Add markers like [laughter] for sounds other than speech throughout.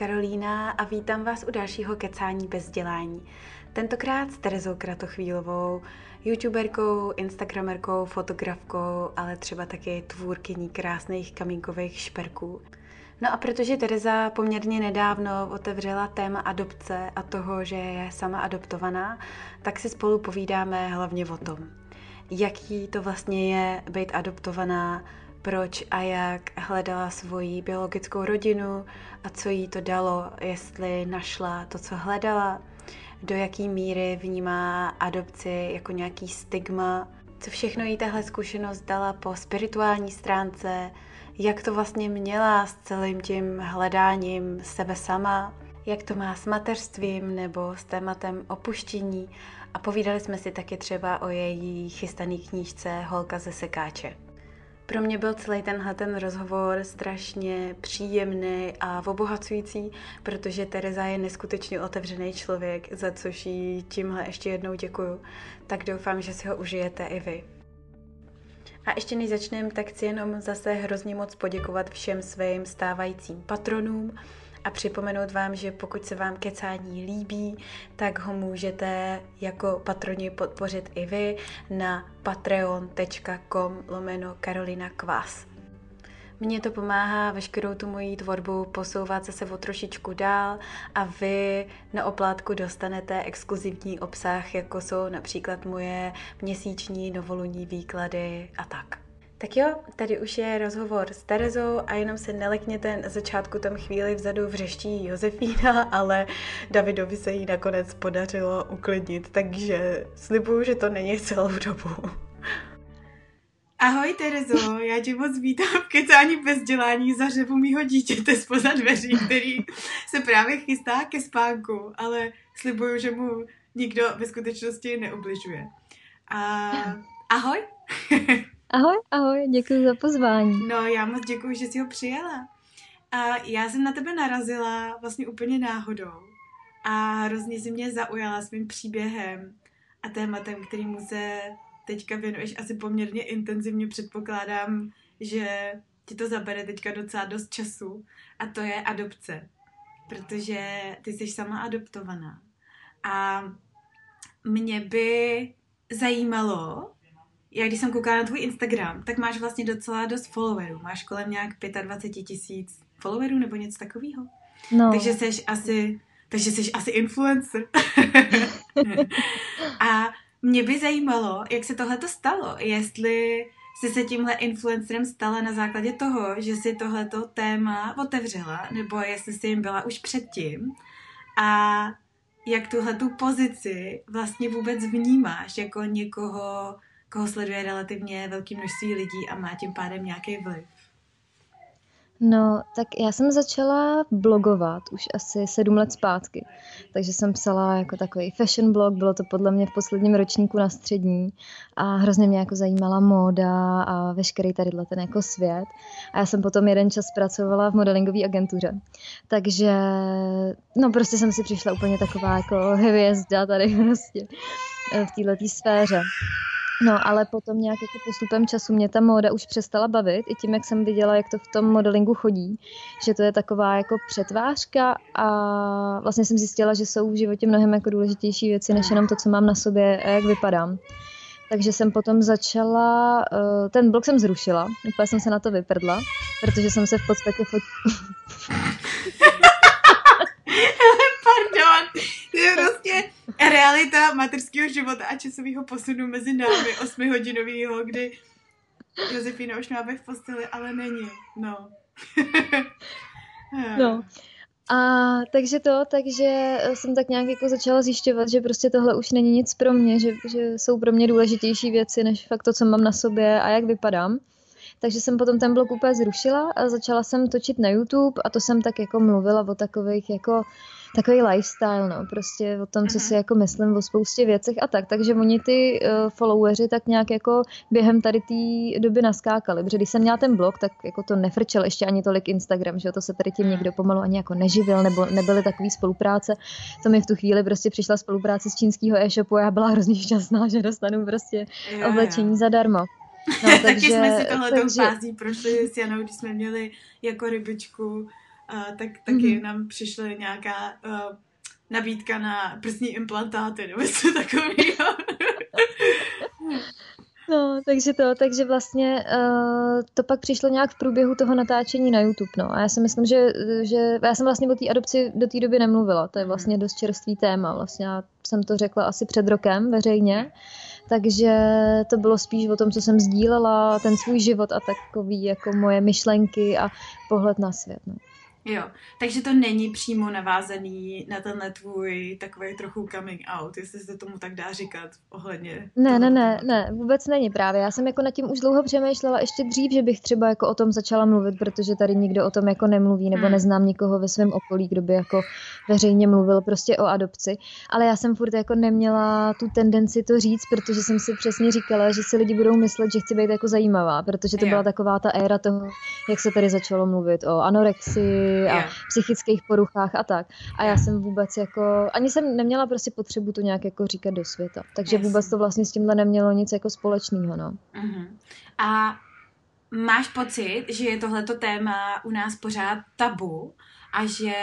Karolína a vítám vás u dalšího kecání bez vzdělání. Tentokrát s Terezou Kratochvílovou, youtuberkou, instagramerkou, fotografkou, ale třeba taky tvůrkyní krásných kamínkových šperků. No a protože Tereza poměrně nedávno otevřela téma adopce a toho, že je sama adoptovaná, tak si spolu povídáme hlavně o tom, jaký to vlastně je být adoptovaná, proč a jak hledala svoji biologickou rodinu a co jí to dalo, jestli našla to, co hledala, do jaký míry vnímá adopci jako nějaký stigma, co všechno jí tahle zkušenost dala po spirituální stránce, jak to vlastně měla s celým tím hledáním sebe sama, jak to má s mateřstvím nebo s tématem opuštění a povídali jsme si taky třeba o její chystaný knížce Holka ze sekáče. Pro mě byl celý tenhle ten rozhovor strašně příjemný a obohacující, protože Tereza je neskutečně otevřený člověk, za což jí tímhle ještě jednou děkuju. Tak doufám, že si ho užijete i vy. A ještě než začneme, tak chci jenom zase hrozně moc poděkovat všem svým stávajícím patronům, a připomenout vám, že pokud se vám kecání líbí, tak ho můžete jako patroni podpořit i vy na patreon.com lomeno Karolina Kvas. Mně to pomáhá veškerou tu moji tvorbu posouvat zase o trošičku dál a vy na oplátku dostanete exkluzivní obsah, jako jsou například moje měsíční novoluní výklady a tak. Tak jo, tady už je rozhovor s Terezou a jenom se nelekněte, na začátku tam chvíli vzadu vřeští Josefína, [laughs] ale Davidovi se jí nakonec podařilo uklidnit, takže slibuju, že to není celou dobu. Ahoj Terezo, já tě moc vítám v kecání bez dělání za řevu mýho dítěte spoza dveří, který se právě chystá ke spánku, ale slibuju, že mu nikdo ve skutečnosti neubližuje. A ahoj! [laughs] Ahoj, ahoj, děkuji za pozvání. No, já moc děkuji, že jsi ho přijela. A já jsem na tebe narazila vlastně úplně náhodou. A hrozně si mě zaujala svým příběhem a tématem, kterýmu se teďka věnuješ asi poměrně intenzivně. Předpokládám, že ti to zabere teďka docela dost času. A to je adopce. Protože ty jsi sama adoptovaná. A mě by zajímalo, já když jsem koukala na tvůj Instagram, tak máš vlastně docela dost followerů. Máš kolem nějak 25 tisíc followerů nebo něco takového. No. Takže jsi asi, takže jsi asi influencer. [laughs] a mě by zajímalo, jak se tohle stalo. Jestli jsi se tímhle influencerem stala na základě toho, že si tohleto téma otevřela, nebo jestli jsi jim byla už předtím. A jak tuhle tu pozici vlastně vůbec vnímáš jako někoho, koho sleduje relativně velké množství lidí a má tím pádem nějaký vliv? No, tak já jsem začala blogovat už asi sedm let zpátky. Takže jsem psala jako takový fashion blog, bylo to podle mě v posledním ročníku na střední a hrozně mě jako zajímala móda a veškerý tady ten jako svět. A já jsem potom jeden čas pracovala v modelingové agentuře. Takže, no prostě jsem si přišla úplně taková jako hvězda tady [laughs] prostě v této sféře. No, ale potom nějak jako postupem času mě ta móda už přestala bavit, i tím, jak jsem viděla, jak to v tom modelingu chodí, že to je taková jako přetvářka a vlastně jsem zjistila, že jsou v životě mnohem jako důležitější věci, než jenom to, co mám na sobě a jak vypadám. Takže jsem potom začala, eh, ten blog jsem zrušila, úplně jsem se na to vyprdla, protože jsem se v podstatě fot... [laughs] [laughs] Pardon, to je prostě realita materského života a časového posunu mezi námi osmihodinového, kdy Josefína už má v posteli, ale není. No. [laughs] no. A takže to, takže jsem tak nějak jako začala zjišťovat, že prostě tohle už není nic pro mě, že, že jsou pro mě důležitější věci, než fakt to, co mám na sobě a jak vypadám. Takže jsem potom ten blog úplně zrušila a začala jsem točit na YouTube a to jsem tak jako mluvila o takových jako takový lifestyle, no, prostě o tom, co si jako myslím o spoustě věcech a tak. Takže oni ty uh, followeri tak nějak jako během tady té doby naskákali, protože když jsem měla ten blog, tak jako to nefrčel ještě ani tolik Instagram, že to se tady tím někdo pomalu ani jako neživil, nebo nebyly takové spolupráce. To mi v tu chvíli prostě přišla spolupráce s čínského e-shopu a já byla hrozně šťastná, že dostanu prostě oblečení zadarmo. No, [laughs] takže, Taky jsme si tohle takže... fází prošli s Janou, když jsme měli jako rybičku uh, tak taky mm-hmm. nám přišla nějaká uh, nabídka na prsní implantáty nebo něco takového. [laughs] No, takže to, takže vlastně uh, to pak přišlo nějak v průběhu toho natáčení na YouTube, no. A já si myslím, že, že já jsem vlastně o té adopci do té doby nemluvila. To je vlastně dost čerstvý téma. Vlastně já jsem to řekla asi před rokem veřejně. Takže to bylo spíš o tom, co jsem sdílela, ten svůj život a takový jako moje myšlenky a pohled na svět. No. Jo, takže to není přímo navázaný na tenhle tvůj takový trochu coming out, jestli se tomu tak dá říkat ohledně. Ne, ne, ne, ne, vůbec není právě. Já jsem jako nad tím už dlouho přemýšlela ještě dřív, že bych třeba jako o tom začala mluvit, protože tady nikdo o tom jako nemluví, nebo hmm. neznám nikoho ve svém okolí, kdo by jako veřejně mluvil prostě o adopci. Ale já jsem furt jako neměla tu tendenci to říct, protože jsem si přesně říkala, že si lidi budou myslet, že chci být jako zajímavá, protože to jo. byla taková ta éra toho, jak se tady začalo mluvit o anorexii, a yeah. psychických poruchách a tak. A já jsem vůbec jako, ani jsem neměla prostě potřebu to nějak jako říkat do světa. Takže yes. vůbec to vlastně s tímhle nemělo nic jako společného, no. Uh-huh. A máš pocit, že je tohleto téma u nás pořád tabu a že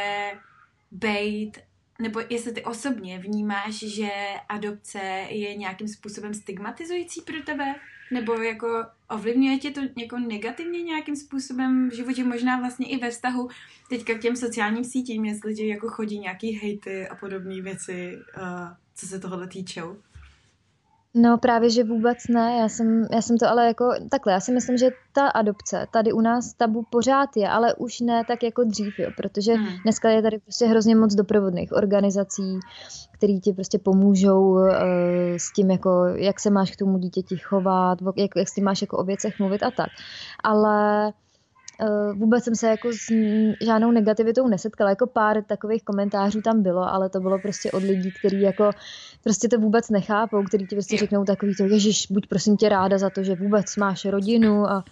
bejt nebo jestli ty osobně vnímáš, že adopce je nějakým způsobem stigmatizující pro tebe? Nebo jako ovlivňuje tě to jako negativně nějakým způsobem v životě, možná vlastně i ve vztahu teďka k těm sociálním sítím, jestli ti jako chodí nějaký hejty a podobné věci, uh, co se tohle týčou? No právě, že vůbec ne. Já jsem, já jsem to ale jako takhle. Já si myslím, že ta adopce tady u nás tabu pořád je, ale už ne tak jako dřív, jo, protože hmm. dneska je tady prostě hrozně moc doprovodných organizací, který ti prostě pomůžou uh, s tím, jako, jak se máš k tomu dítěti chovat, jak, jak s tím máš jako o věcech mluvit a tak. Ale vůbec jsem se jako s žádnou negativitou nesetkala. Jako pár takových komentářů tam bylo, ale to bylo prostě od lidí, kteří jako prostě to vůbec nechápou, který ti prostě řeknou takový to, ježiš, buď prosím tě ráda za to, že vůbec máš rodinu a,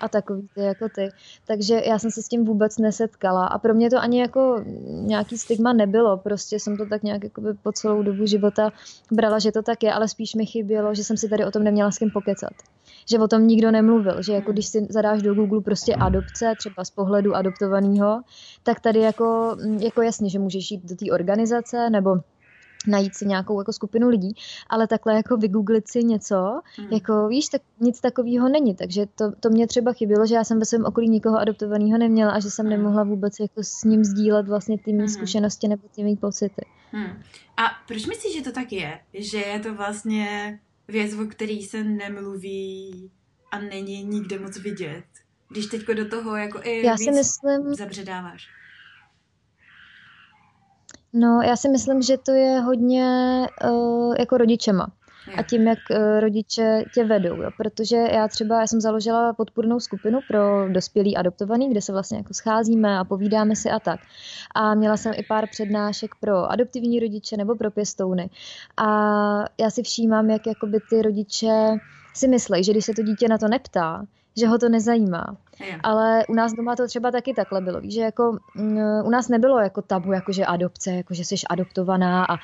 a takový ty jako ty. Takže já jsem se s tím vůbec nesetkala a pro mě to ani jako nějaký stigma nebylo, prostě jsem to tak nějak jako po celou dobu života brala, že to tak je, ale spíš mi chybělo, že jsem si tady o tom neměla s kým pokecat. Že o tom nikdo nemluvil, že jako když si zadáš do Google prostě adopce, třeba z pohledu adoptovaného, tak tady jako, jako jasně, že můžeš jít do té organizace nebo najít si nějakou jako skupinu lidí, ale takhle jako vygooglit si něco, mm. jako víš, tak nic takového není, takže to, to mě třeba chybělo, že já jsem ve svém okolí nikoho adoptovaného neměla a že jsem mm. nemohla vůbec jako s ním sdílet vlastně ty mý mm. zkušenosti nebo ty mý pocity. Mm. A proč myslíš, že to tak je? Že je to vlastně věc, o který se nemluví a není nikde moc vidět? Když teďko do toho jako i já si myslím, zabředáváš. No, já si myslím, že to je hodně uh, jako rodičema a tím, jak uh, rodiče tě vedou, jo. protože já třeba, já jsem založila podpůrnou skupinu pro dospělý adoptovaný, kde se vlastně jako scházíme a povídáme si a tak. A měla jsem i pár přednášek pro adoptivní rodiče nebo pro pěstouny. A já si všímám, jak jakoby ty rodiče si myslí, že když se to dítě na to neptá, že ho to nezajímá. Ale u nás doma to třeba taky takhle bylo. Víš, že jako mm, u nás nebylo jako tabu, jakože adopce, jakože jsi adoptovaná a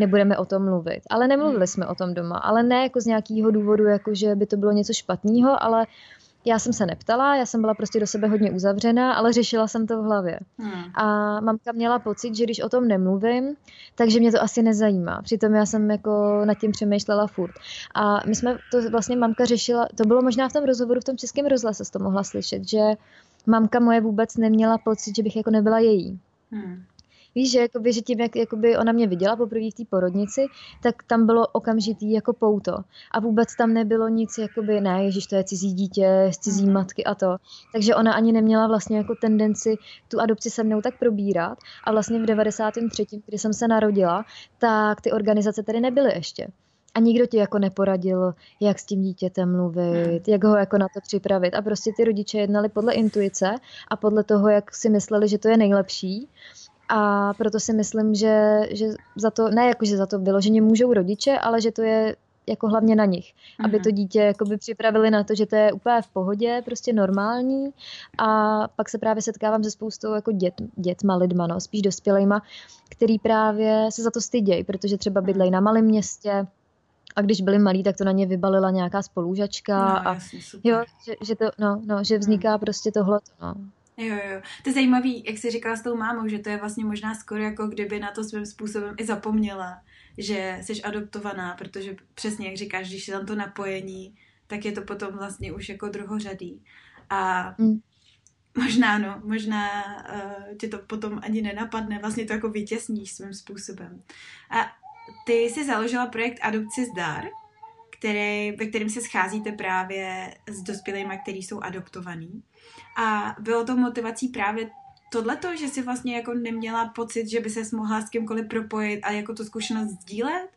nebudeme o tom mluvit. Ale nemluvili hmm. jsme o tom doma. Ale ne jako z nějakého důvodu, jakože by to bylo něco špatného, ale já jsem se neptala, já jsem byla prostě do sebe hodně uzavřená, ale řešila jsem to v hlavě. Hmm. A mamka měla pocit, že když o tom nemluvím, takže mě to asi nezajímá. Přitom já jsem jako nad tím přemýšlela furt. A my jsme to vlastně mamka řešila, to bylo možná v tom rozhovoru v tom českém rozhlase, to mohla slyšet, že mamka moje vůbec neměla pocit, že bych jako nebyla její. Hmm. Víš, že, jakoby, že tím, jak jakoby ona mě viděla poprvé v té porodnici, tak tam bylo okamžitý jako pouto. A vůbec tam nebylo nic, jakoby, ne, ježiš, to je cizí dítě, z cizí mhm. matky a to. Takže ona ani neměla vlastně jako tendenci tu adopci se mnou tak probírat. A vlastně v 93., kdy jsem se narodila, tak ty organizace tady nebyly ještě a nikdo ti jako neporadil, jak s tím dítětem mluvit, jak ho jako na to připravit. A prostě ty rodiče jednali podle intuice a podle toho, jak si mysleli, že to je nejlepší. A proto si myslím, že, že za to, ne jako, že za to vyloženě můžou rodiče, ale že to je jako hlavně na nich, mm-hmm. aby to mhm. dítě jakoby připravili na to, že to je úplně v pohodě, prostě normální a pak se právě setkávám se spoustou jako dět, dětma, lidma, no, spíš dospělejma, který právě se za to stydějí, protože třeba bydlejí na malém městě, a když byli malí, tak to na ně vybalila nějaká spolužačka no, a jasně, jo, že, že, to, no, no, že vzniká hmm. prostě tohle. No. Jo, jo. To je zajímavý, jak jsi říkala s tou mámou, že to je vlastně možná skoro jako kdyby na to svým způsobem i zapomněla, že jsi adoptovaná, protože přesně jak říkáš, když je tam to napojení, tak je to potom vlastně už jako druhořadý. A mm. možná no, možná uh, tě to potom ani nenapadne, vlastně to jako vytěsníš svým způsobem. A ty jsi založila projekt Adopci zdar, který, ve kterém se scházíte právě s dospělými, kteří jsou adoptovaní. A bylo to motivací právě tohleto, že si vlastně jako neměla pocit, že by se mohla s kýmkoliv propojit a jako tu zkušenost sdílet?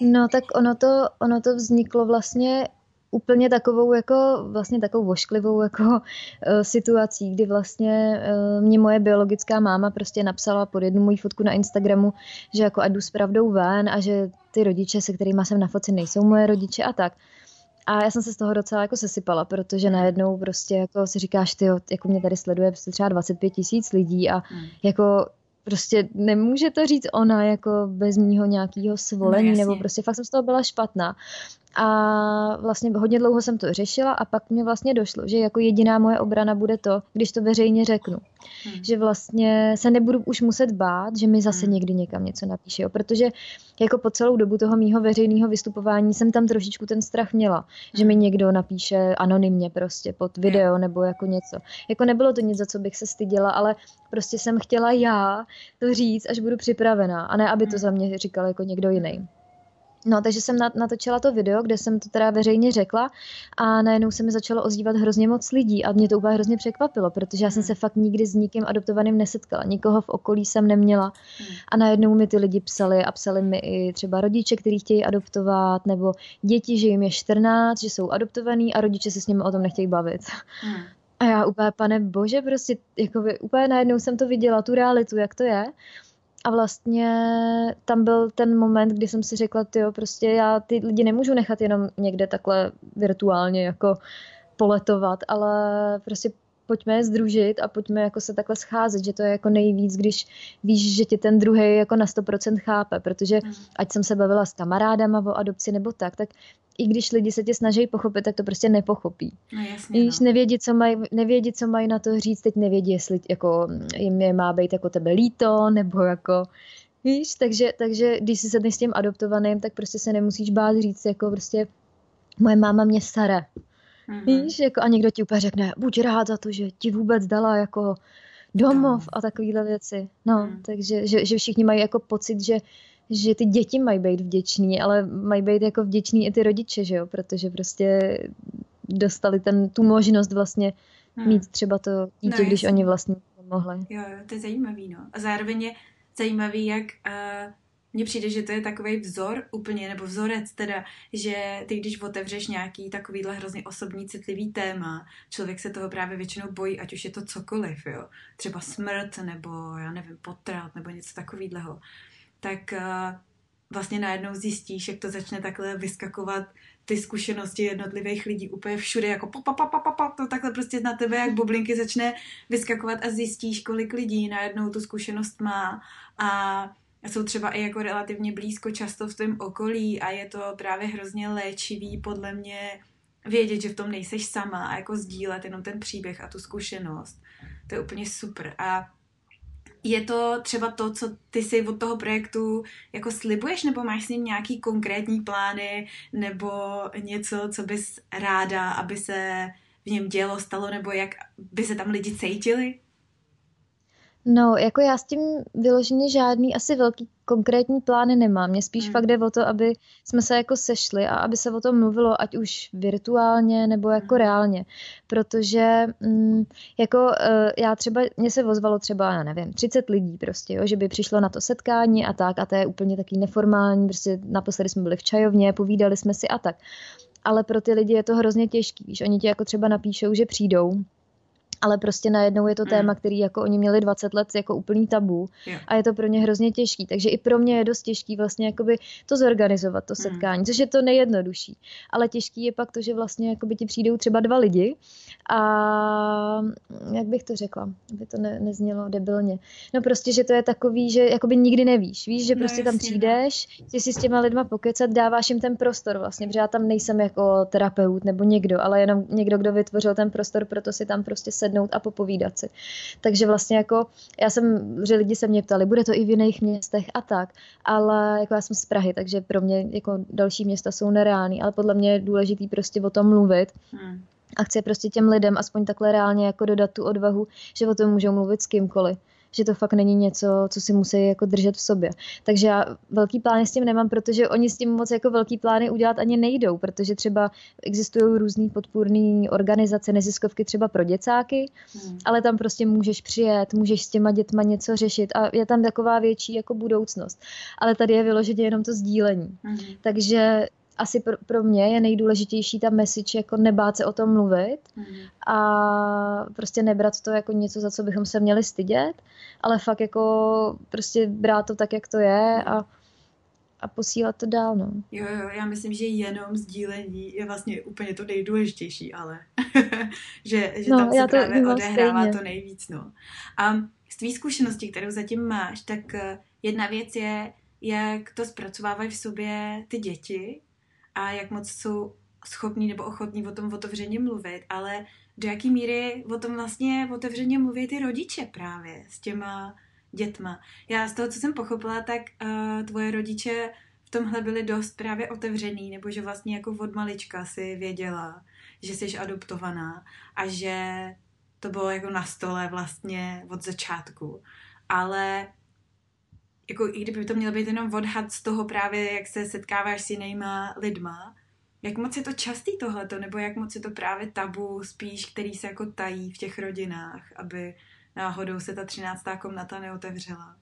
No tak ono to, ono to vzniklo vlastně úplně takovou jako vlastně takovou vošklivou jako uh, situací, kdy vlastně uh, mě moje biologická máma prostě napsala pod jednu moji fotku na Instagramu, že jako ať jdu s pravdou ven a že ty rodiče, se kterými jsem na foci, nejsou moje rodiče a tak. A já jsem se z toho docela jako sesypala, protože najednou prostě jako si říkáš, ty jako mě tady sleduje prostě třeba 25 tisíc lidí a hmm. jako prostě nemůže to říct ona jako bez mýho nějakého svolení, no, nebo prostě fakt jsem z toho byla špatná. A vlastně hodně dlouho jsem to řešila a pak mě vlastně došlo, že jako jediná moje obrana bude to, když to veřejně řeknu. Hmm. Že vlastně se nebudu už muset bát, že mi zase hmm. někdy někam něco napíše. Jo? Protože jako po celou dobu toho mýho veřejného vystupování jsem tam trošičku ten strach měla, hmm. že mi hmm. někdo napíše anonymně prostě pod video nebo jako něco. Jako nebylo to nic, za co bych se styděla, ale prostě jsem chtěla já to říct, až budu připravená a ne, aby to hmm. za mě říkal jako někdo jiný. No, takže jsem natočila to video, kde jsem to teda veřejně řekla a najednou se mi začalo ozývat hrozně moc lidí a mě to úplně hrozně překvapilo, protože já jsem hmm. se fakt nikdy s nikým adoptovaným nesetkala, nikoho v okolí jsem neměla hmm. a najednou mi ty lidi psali a psali mi i třeba rodiče, kteří chtějí adoptovat, nebo děti, že jim je 14, že jsou adoptovaný a rodiče se s nimi o tom nechtějí bavit. Hmm. A já úplně, pane bože, prostě jako úplně najednou jsem to viděla, tu realitu, jak to je. A vlastně tam byl ten moment, kdy jsem si řekla, jo, prostě já ty lidi nemůžu nechat jenom někde takhle virtuálně jako poletovat, ale prostě pojďme je združit a pojďme jako se takhle scházet, že to je jako nejvíc, když víš, že tě ten druhý jako na 100% chápe, protože mm. ať jsem se bavila s kamarádama o adopci nebo tak, tak i když lidi se tě snaží pochopit, tak to prostě nepochopí. No jasně, Když no. nevědí, co mají, nevědí, co mají na to říct, teď nevědí, jestli jako jim je má být jako tebe líto, nebo jako Víš, takže, takže když jsi sedneš s tím adoptovaným, tak prostě se nemusíš bát říct, jako prostě moje máma mě staré. Mm-hmm. Víš, jako a někdo ti úplně řekne, buď rád za to, že ti vůbec dala jako domov a takovéhle věci. No, mm. takže že, že všichni mají jako pocit, že že ty děti mají být vděční, ale mají být jako vděční i ty rodiče, že jo, protože prostě dostali ten, tu možnost vlastně hmm. mít třeba to dítě, no, když oni vlastně nemohli. Jo, jo, to je zajímavý, no. A zároveň je zajímavý, jak uh, mně přijde, že to je takový vzor úplně, nebo vzorec teda, že ty když otevřeš nějaký takovýhle hrozně osobní citlivý téma, člověk se toho právě většinou bojí, ať už je to cokoliv, jo. Třeba smrt, nebo já nevím, potrat, nebo něco takového tak eh, vlastně najednou zjistíš, jak to začne takhle vyskakovat ty zkušenosti jednotlivých lidí úplně všude, jako pa, pa, pa, pa, pa, to takhle prostě na tebe jak bublinky začne vyskakovat a zjistíš, kolik lidí najednou tu zkušenost má a jsou třeba i jako relativně blízko často v tom okolí a je to právě hrozně léčivý podle mě vědět, že v tom nejseš sama a jako sdílet jenom ten příběh a tu zkušenost. To je úplně super. A je to třeba to, co ty si od toho projektu jako slibuješ, nebo máš s ním nějaký konkrétní plány, nebo něco, co bys ráda, aby se v něm dělo, stalo, nebo jak by se tam lidi cítili? No, jako já s tím vyloženě žádný asi velký konkrétní plány nemám. Mně spíš hmm. fakt jde o to, aby jsme se jako sešli a aby se o tom mluvilo, ať už virtuálně nebo jako hmm. reálně. Protože mm, jako uh, já třeba, mně se vozvalo třeba, já nevím, 30 lidí prostě, jo, že by přišlo na to setkání a tak a to je úplně taký neformální, prostě naposledy jsme byli v čajovně, povídali jsme si a tak. Ale pro ty lidi je to hrozně těžký, když oni ti jako třeba napíšou, že přijdou ale prostě najednou je to téma, který jako oni měli 20 let jako úplný tabu a je to pro ně hrozně těžký. Takže i pro mě je dost těžký vlastně jakoby to zorganizovat, to mm. setkání, což je to nejjednodušší. Ale těžký je pak to, že vlastně jakoby ti přijdou třeba dva lidi a jak bych to řekla, aby to ne, neznělo debilně. No prostě, že to je takový, že jakoby nikdy nevíš. Víš, že no, prostě no, tam přijdeš, ty si s těma lidma pokecat, dáváš jim ten prostor vlastně, protože já tam nejsem jako terapeut nebo někdo, ale jenom někdo, kdo vytvořil ten prostor, proto si tam prostě sedne sednout a popovídat si. Takže vlastně jako, já jsem, že lidi se mě ptali, bude to i v jiných městech a tak, ale jako já jsem z Prahy, takže pro mě jako další města jsou nereální, ale podle mě je důležitý prostě o tom mluvit. Hmm. A chci prostě těm lidem aspoň takhle reálně jako dodat tu odvahu, že o tom můžou mluvit s kýmkoliv že to fakt není něco, co si musí jako držet v sobě. Takže já velký plány s tím nemám, protože oni s tím moc jako velký plány udělat ani nejdou, protože třeba existují různé podpůrné organizace, neziskovky třeba pro děcáky, hmm. ale tam prostě můžeš přijet, můžeš s těma dětma něco řešit a je tam taková větší jako budoucnost. Ale tady je vyloženě jenom to sdílení. Hmm. Takže asi pro, pro mě je nejdůležitější ta message, jako nebát se o tom mluvit mm. a prostě nebrat to jako něco, za co bychom se měli stydět, ale fakt jako prostě brát to tak, jak to je a, a posílat to dál, no. Jo, jo, já myslím, že jenom sdílení je vlastně úplně to nejdůležitější, ale [laughs] že, že no, tam se to právě odehrává stejně. to nejvíc, no. A z tvý zkušenosti, kterou zatím máš, tak eh, jedna věc je, jak to zpracovávají v sobě ty děti, a jak moc jsou schopní nebo ochotní o tom otevřeně mluvit, ale do jaký míry o tom vlastně otevřeně mluví ty rodiče právě s těma dětma. Já z toho, co jsem pochopila, tak uh, tvoje rodiče v tomhle byli dost právě otevřený, nebo že vlastně jako od malička si věděla, že jsi adoptovaná a že to bylo jako na stole vlastně od začátku. Ale jako i kdyby to měl být jenom odhad z toho právě, jak se setkáváš s jinýma lidma, jak moc je to častý tohleto, nebo jak moc je to právě tabu spíš, který se jako tají v těch rodinách, aby náhodou se ta třináctá komnata neotevřela?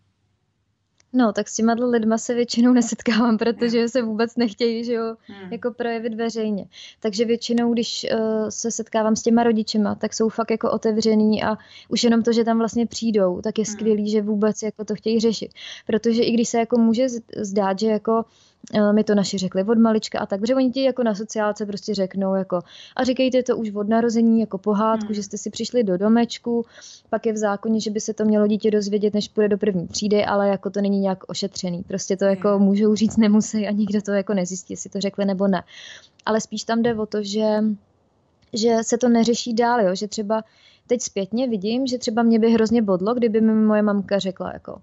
No, tak s těma lidma se většinou nesetkávám, protože se vůbec nechtějí, že jo, hmm. jako projevit veřejně. Takže většinou, když uh, se setkávám s těma rodičema, tak jsou fakt jako otevřený a už jenom to, že tam vlastně přijdou, tak je hmm. skvělý, že vůbec jako to chtějí řešit. Protože i když se jako může zdát, že jako Eh, mi to naši řekli od malička a tak, protože oni ti jako na sociálce prostě řeknou jako a říkejte to už od narození jako pohádku, hmm. že jste si přišli do domečku, pak je v zákoně, že by se to mělo dítě dozvědět, než půjde do první třídy, ale jako to není nějak ošetřený. Prostě to jako hmm. můžou říct, nemusí a nikdo to jako nezjistí, jestli to řekli nebo ne. Ale spíš tam jde o to, že, že se to neřeší dál, jo? že třeba teď zpětně vidím, že třeba mě by hrozně bodlo, kdyby mi moje mamka řekla jako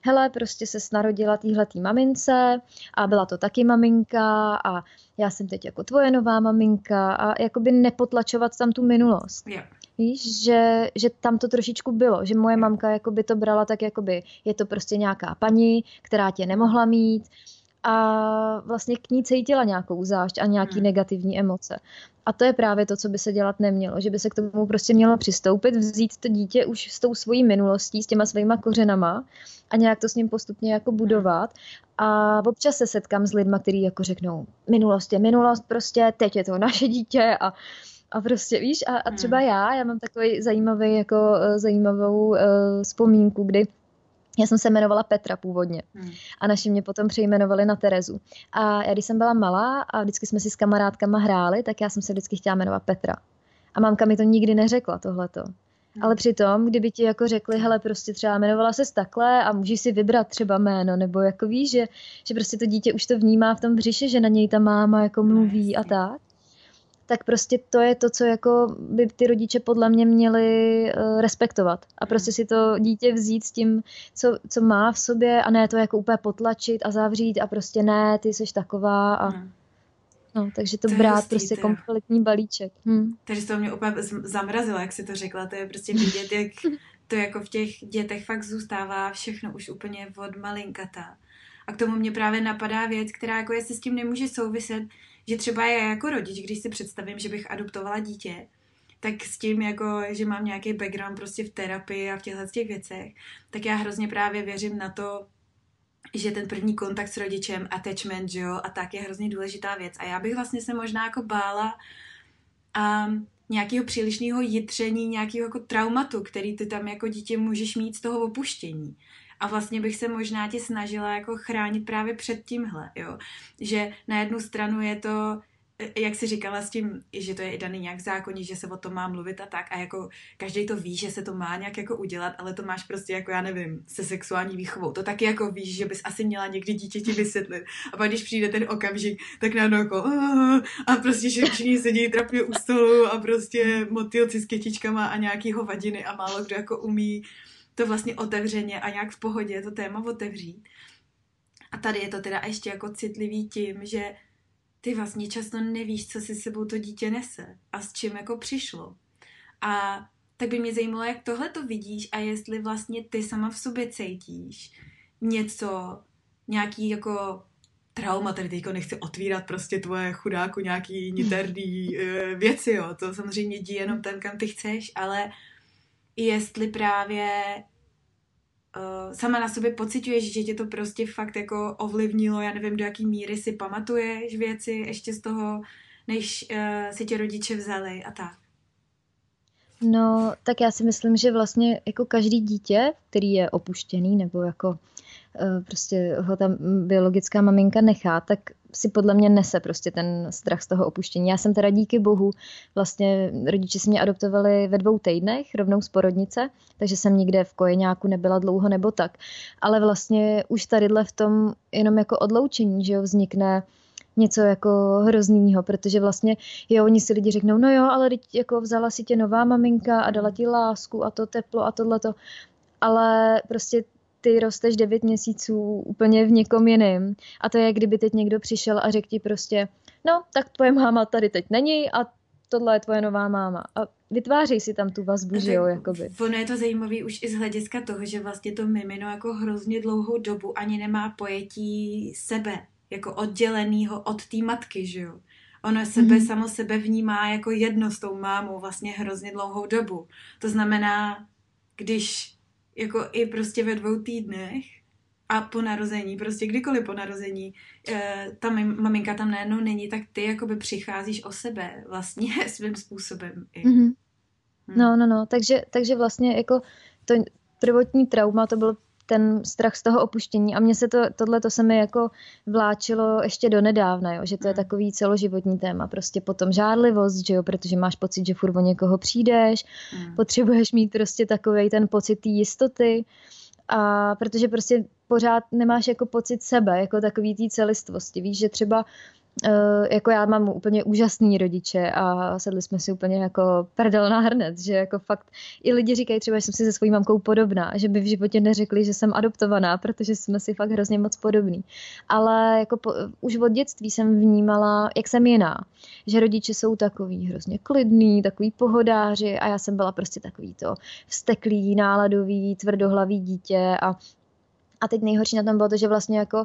hele, prostě se snarodila týhletý mamince a byla to taky maminka a já jsem teď jako tvoje nová maminka a jakoby nepotlačovat tam tu minulost. Yeah. Víš, že, že tam to trošičku bylo, že moje mamka jakoby to brala tak, jakoby je to prostě nějaká paní, která tě nemohla mít, a vlastně k ní cítila nějakou zášť a nějaký hmm. negativní emoce. A to je právě to, co by se dělat nemělo, že by se k tomu prostě mělo přistoupit, vzít to dítě už s tou svojí minulostí, s těma svýma kořenama a nějak to s ním postupně jako budovat. A občas se setkám s lidmi, kteří jako řeknou, minulost je minulost, prostě teď je to naše dítě a a prostě víš, a, a třeba hmm. já, já mám takový zajímavý, jako uh, zajímavou uh, vzpomínku, kdy já jsem se jmenovala Petra původně hmm. a naši mě potom přejmenovali na Terezu. A já když jsem byla malá a vždycky jsme si s kamarádkama hráli, tak já jsem se vždycky chtěla jmenovat Petra. A mamka mi to nikdy neřekla, tohleto. Hmm. Ale přitom, kdyby ti jako řekli, hele, prostě třeba jmenovala se takhle a můžeš si vybrat třeba jméno, nebo jako víš, že, že prostě to dítě už to vnímá v tom břiše, že na něj ta máma jako mluví a tak, tak prostě to je to, co jako by ty rodiče podle mě měli uh, respektovat. A prostě si to dítě vzít s tím, co, co má v sobě a ne to jako úplně potlačit a zavřít a prostě ne, ty jsi taková a... Hmm. No, takže to, to brát hustý, prostě to kompletní balíček. Hm. Takže to mě úplně zamrazilo, jak si to řekla. To je prostě vidět, jak [laughs] to jako v těch dětech fakt zůstává všechno už úplně od malinkata. A k tomu mě právě napadá věc, která jako jestli s tím nemůže souviset, že třeba já jako rodič, když si představím, že bych adoptovala dítě, tak s tím, jako, že mám nějaký background prostě v terapii a v těchto těch věcech, tak já hrozně právě věřím na to, že ten první kontakt s rodičem, attachment, že jo, a tak je hrozně důležitá věc. A já bych vlastně se možná jako bála um, nějakého přílišného jitření, nějakého jako traumatu, který ty tam jako dítě můžeš mít z toho opuštění. A vlastně bych se možná tě snažila jako chránit právě před tímhle, jo. Že na jednu stranu je to jak jsi říkala s tím, že to je i daný nějak v že se o tom má mluvit a tak a jako každý to ví, že se to má nějak jako udělat, ale to máš prostě jako já nevím, se sexuální výchovou. To taky jako víš, že bys asi měla někdy dítěti vysvětlit. A pak když přijde ten okamžik, tak najednou jako a prostě všichni sedí trapně u stolu a prostě motylci s kytičkama a nějaký hovadiny a málo kdo jako umí to vlastně otevřeně a nějak v pohodě to téma otevřít. A tady je to teda ještě jako citlivý tím, že ty vlastně často nevíš, co si sebou to dítě nese a s čím jako přišlo. A tak by mě zajímalo, jak tohle to vidíš a jestli vlastně ty sama v sobě cítíš něco, nějaký jako trauma, tady teďko nechci otvírat prostě tvoje chudáku nějaký niterdý uh, [laughs] věci, jo, to samozřejmě dí jenom ten, kam ty chceš, ale jestli právě uh, sama na sobě pociťuješ, že tě to prostě fakt jako ovlivnilo, já nevím, do jaký míry si pamatuješ věci ještě z toho, než uh, si tě rodiče vzali a tak. No, tak já si myslím, že vlastně jako každý dítě, který je opuštěný nebo jako Eh, prostě ho ta biologická maminka nechá, tak si podle mě nese prostě ten strach z toho opuštění. Já jsem teda díky bohu, vlastně rodiče si mě adoptovali ve dvou týdnech, rovnou z porodnice, takže jsem nikde v kojeňáku nebyla dlouho nebo tak. Ale vlastně už tadyhle v tom jenom jako odloučení, že jo, vznikne něco jako hroznýho, protože vlastně, jo, oni si lidi řeknou, no jo, ale teď jako vzala si tě nová maminka a dala ti lásku a to teplo a tohleto, ale prostě ty rosteš 9 měsíců úplně v někom jiným. A to je, kdyby teď někdo přišel a řekl ti prostě, no, tak tvoje máma tady teď není a tohle je tvoje nová máma. A vytváří si tam tu vazbu, že jo, jakoby. Ono je to zajímavé už i z hlediska toho, že vlastně to mimino jako hrozně dlouhou dobu ani nemá pojetí sebe, jako oddělenýho od té matky, že jo. Ono sebe mm-hmm. samo sebe vnímá jako jedno s tou mámou vlastně hrozně dlouhou dobu. To znamená, když jako i prostě ve dvou týdnech a po narození, prostě kdykoliv po narození, e, ta maminka tam najednou není, tak ty jakoby přicházíš o sebe vlastně [laughs] svým způsobem. I. Mm-hmm. Hm. No, no, no, takže, takže vlastně jako to prvotní trauma, to bylo ten strach z toho opuštění a mně se to, tohle to se mi jako vláčilo ještě do nedávna, jo, že to je hm. takový celoživotní téma, prostě potom žádlivost, že jo, protože máš pocit, že furt o někoho přijdeš, mm. potřebuješ mít prostě takový ten pocit té jistoty a protože prostě pořád nemáš jako pocit sebe, jako takový té celistvosti, víš, že třeba Uh, jako já mám úplně úžasný rodiče a sedli jsme si úplně jako prdel na hrnec, že jako fakt i lidi říkají třeba, že jsem si se svojí mamkou podobná, že by v životě neřekli, že jsem adoptovaná, protože jsme si fakt hrozně moc podobní. Ale jako po, už od dětství jsem vnímala, jak jsem jiná, že rodiče jsou takový hrozně klidný, takový pohodáři a já jsem byla prostě takový to vsteklý, náladový, tvrdohlavý dítě a a teď nejhorší na tom bylo to, že vlastně jako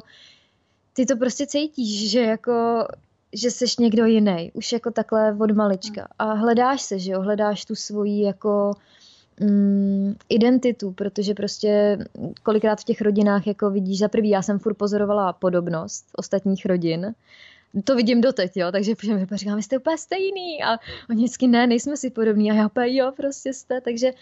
ty to prostě cítíš, že jako že seš někdo jiný, už jako takhle od malička. Hmm. A hledáš se, že jo, hledáš tu svoji jako mm, identitu, protože prostě kolikrát v těch rodinách jako vidíš, za prvý já jsem furt pozorovala podobnost ostatních rodin, to vidím doteď, jo, takže mi říkám, vy jste úplně stejný. A oni vždycky ne, nejsme si podobní. A já úplně jo, prostě jste, takže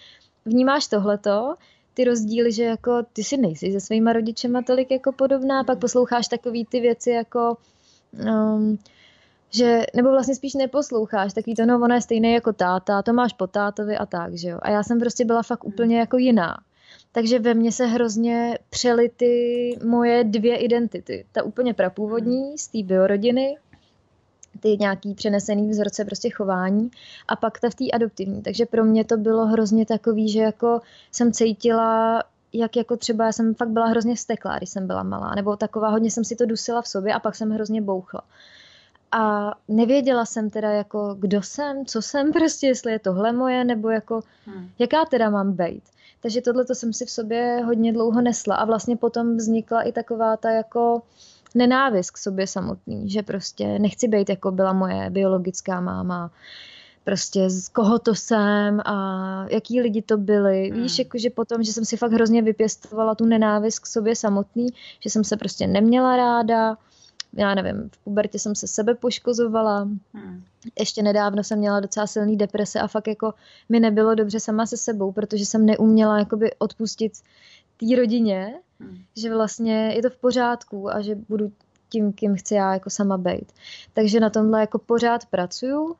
vnímáš tohleto ty rozdíly, že jako ty si nejsi se svýma rodičema tolik jako podobná, pak posloucháš takový ty věci jako um, že, nebo vlastně spíš neposloucháš, takový to, no ono je stejné jako táta, to máš po tátovi a tak, že jo. A já jsem prostě byla fakt úplně jako jiná. Takže ve mně se hrozně přely ty moje dvě identity. Ta úplně prapůvodní z té biorodiny ty nějaký přenesený vzorce prostě chování a pak ta v té adoptivní. Takže pro mě to bylo hrozně takový, že jako jsem cítila jak jako třeba já jsem fakt byla hrozně vsteklá, když jsem byla malá, nebo taková hodně jsem si to dusila v sobě a pak jsem hrozně bouchla. A nevěděla jsem teda jako, kdo jsem, co jsem [laughs] prostě, jestli je tohle moje, nebo jako, hmm. jaká teda mám být. Takže tohle to jsem si v sobě hodně dlouho nesla a vlastně potom vznikla i taková ta jako nenávist k sobě samotný, že prostě nechci být jako byla moje biologická máma, prostě z koho to jsem a jaký lidi to byli. Hmm. Víš, jako, že potom, že jsem si fakt hrozně vypěstovala tu nenávist k sobě samotný, že jsem se prostě neměla ráda, já nevím, v pubertě jsem se sebe poškozovala, hmm. ještě nedávno jsem měla docela silný deprese a fakt jako mi nebylo dobře sama se sebou, protože jsem neuměla jakoby odpustit té rodině, hmm. že vlastně je to v pořádku a že budu tím, kým chci já jako sama být. Takže na tomhle jako pořád pracuju.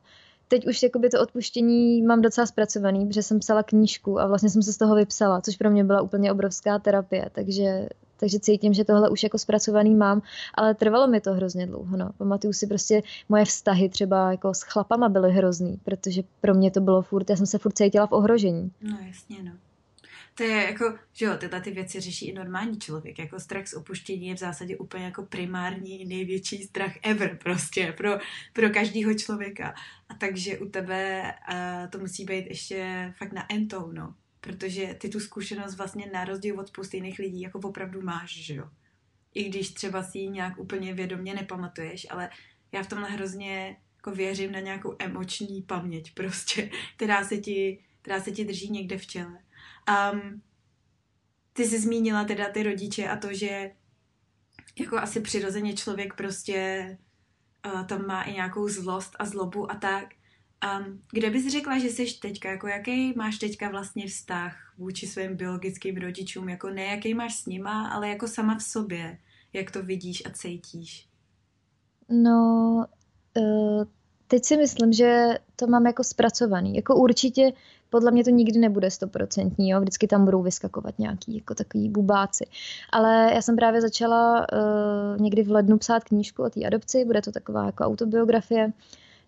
Teď už jakoby to odpuštění mám docela zpracovaný, protože jsem psala knížku a vlastně jsem se z toho vypsala, což pro mě byla úplně obrovská terapie, takže takže cítím, že tohle už jako zpracovaný mám, ale trvalo mi to hrozně dlouho. No. Pamatuju si prostě moje vztahy třeba jako s chlapama byly hrozný, protože pro mě to bylo furt, já jsem se furt cítila v ohrožení. No jasně, no. To je jako, že jo, tyhle ty věci řeší i normální člověk. Jako strach z opuštění je v zásadě úplně jako primární největší strach ever prostě pro, pro každého člověka. A takže u tebe uh, to musí být ještě fakt na entou, no protože ty tu zkušenost vlastně na rozdíl od spousty jiných lidí jako opravdu máš, že jo. I když třeba si ji nějak úplně vědomě nepamatuješ, ale já v tomhle hrozně jako věřím na nějakou emoční paměť prostě, která se ti, která se ti drží někde v těle. Um, ty jsi zmínila teda ty rodiče a to, že jako asi přirozeně člověk prostě uh, tam má i nějakou zlost a zlobu a tak. Um, kde bys řekla, že jsi teďka, jako jaký máš teďka vlastně vztah vůči svým biologickým rodičům, jako ne jaký máš s nima, ale jako sama v sobě, jak to vidíš a cítíš? No, uh, teď si myslím, že to mám jako zpracovaný. Jako určitě podle mě to nikdy nebude stoprocentní, jo, vždycky tam budou vyskakovat nějaký jako takový bubáci. Ale já jsem právě začala uh, někdy v lednu psát knížku o té adopci, bude to taková jako autobiografie,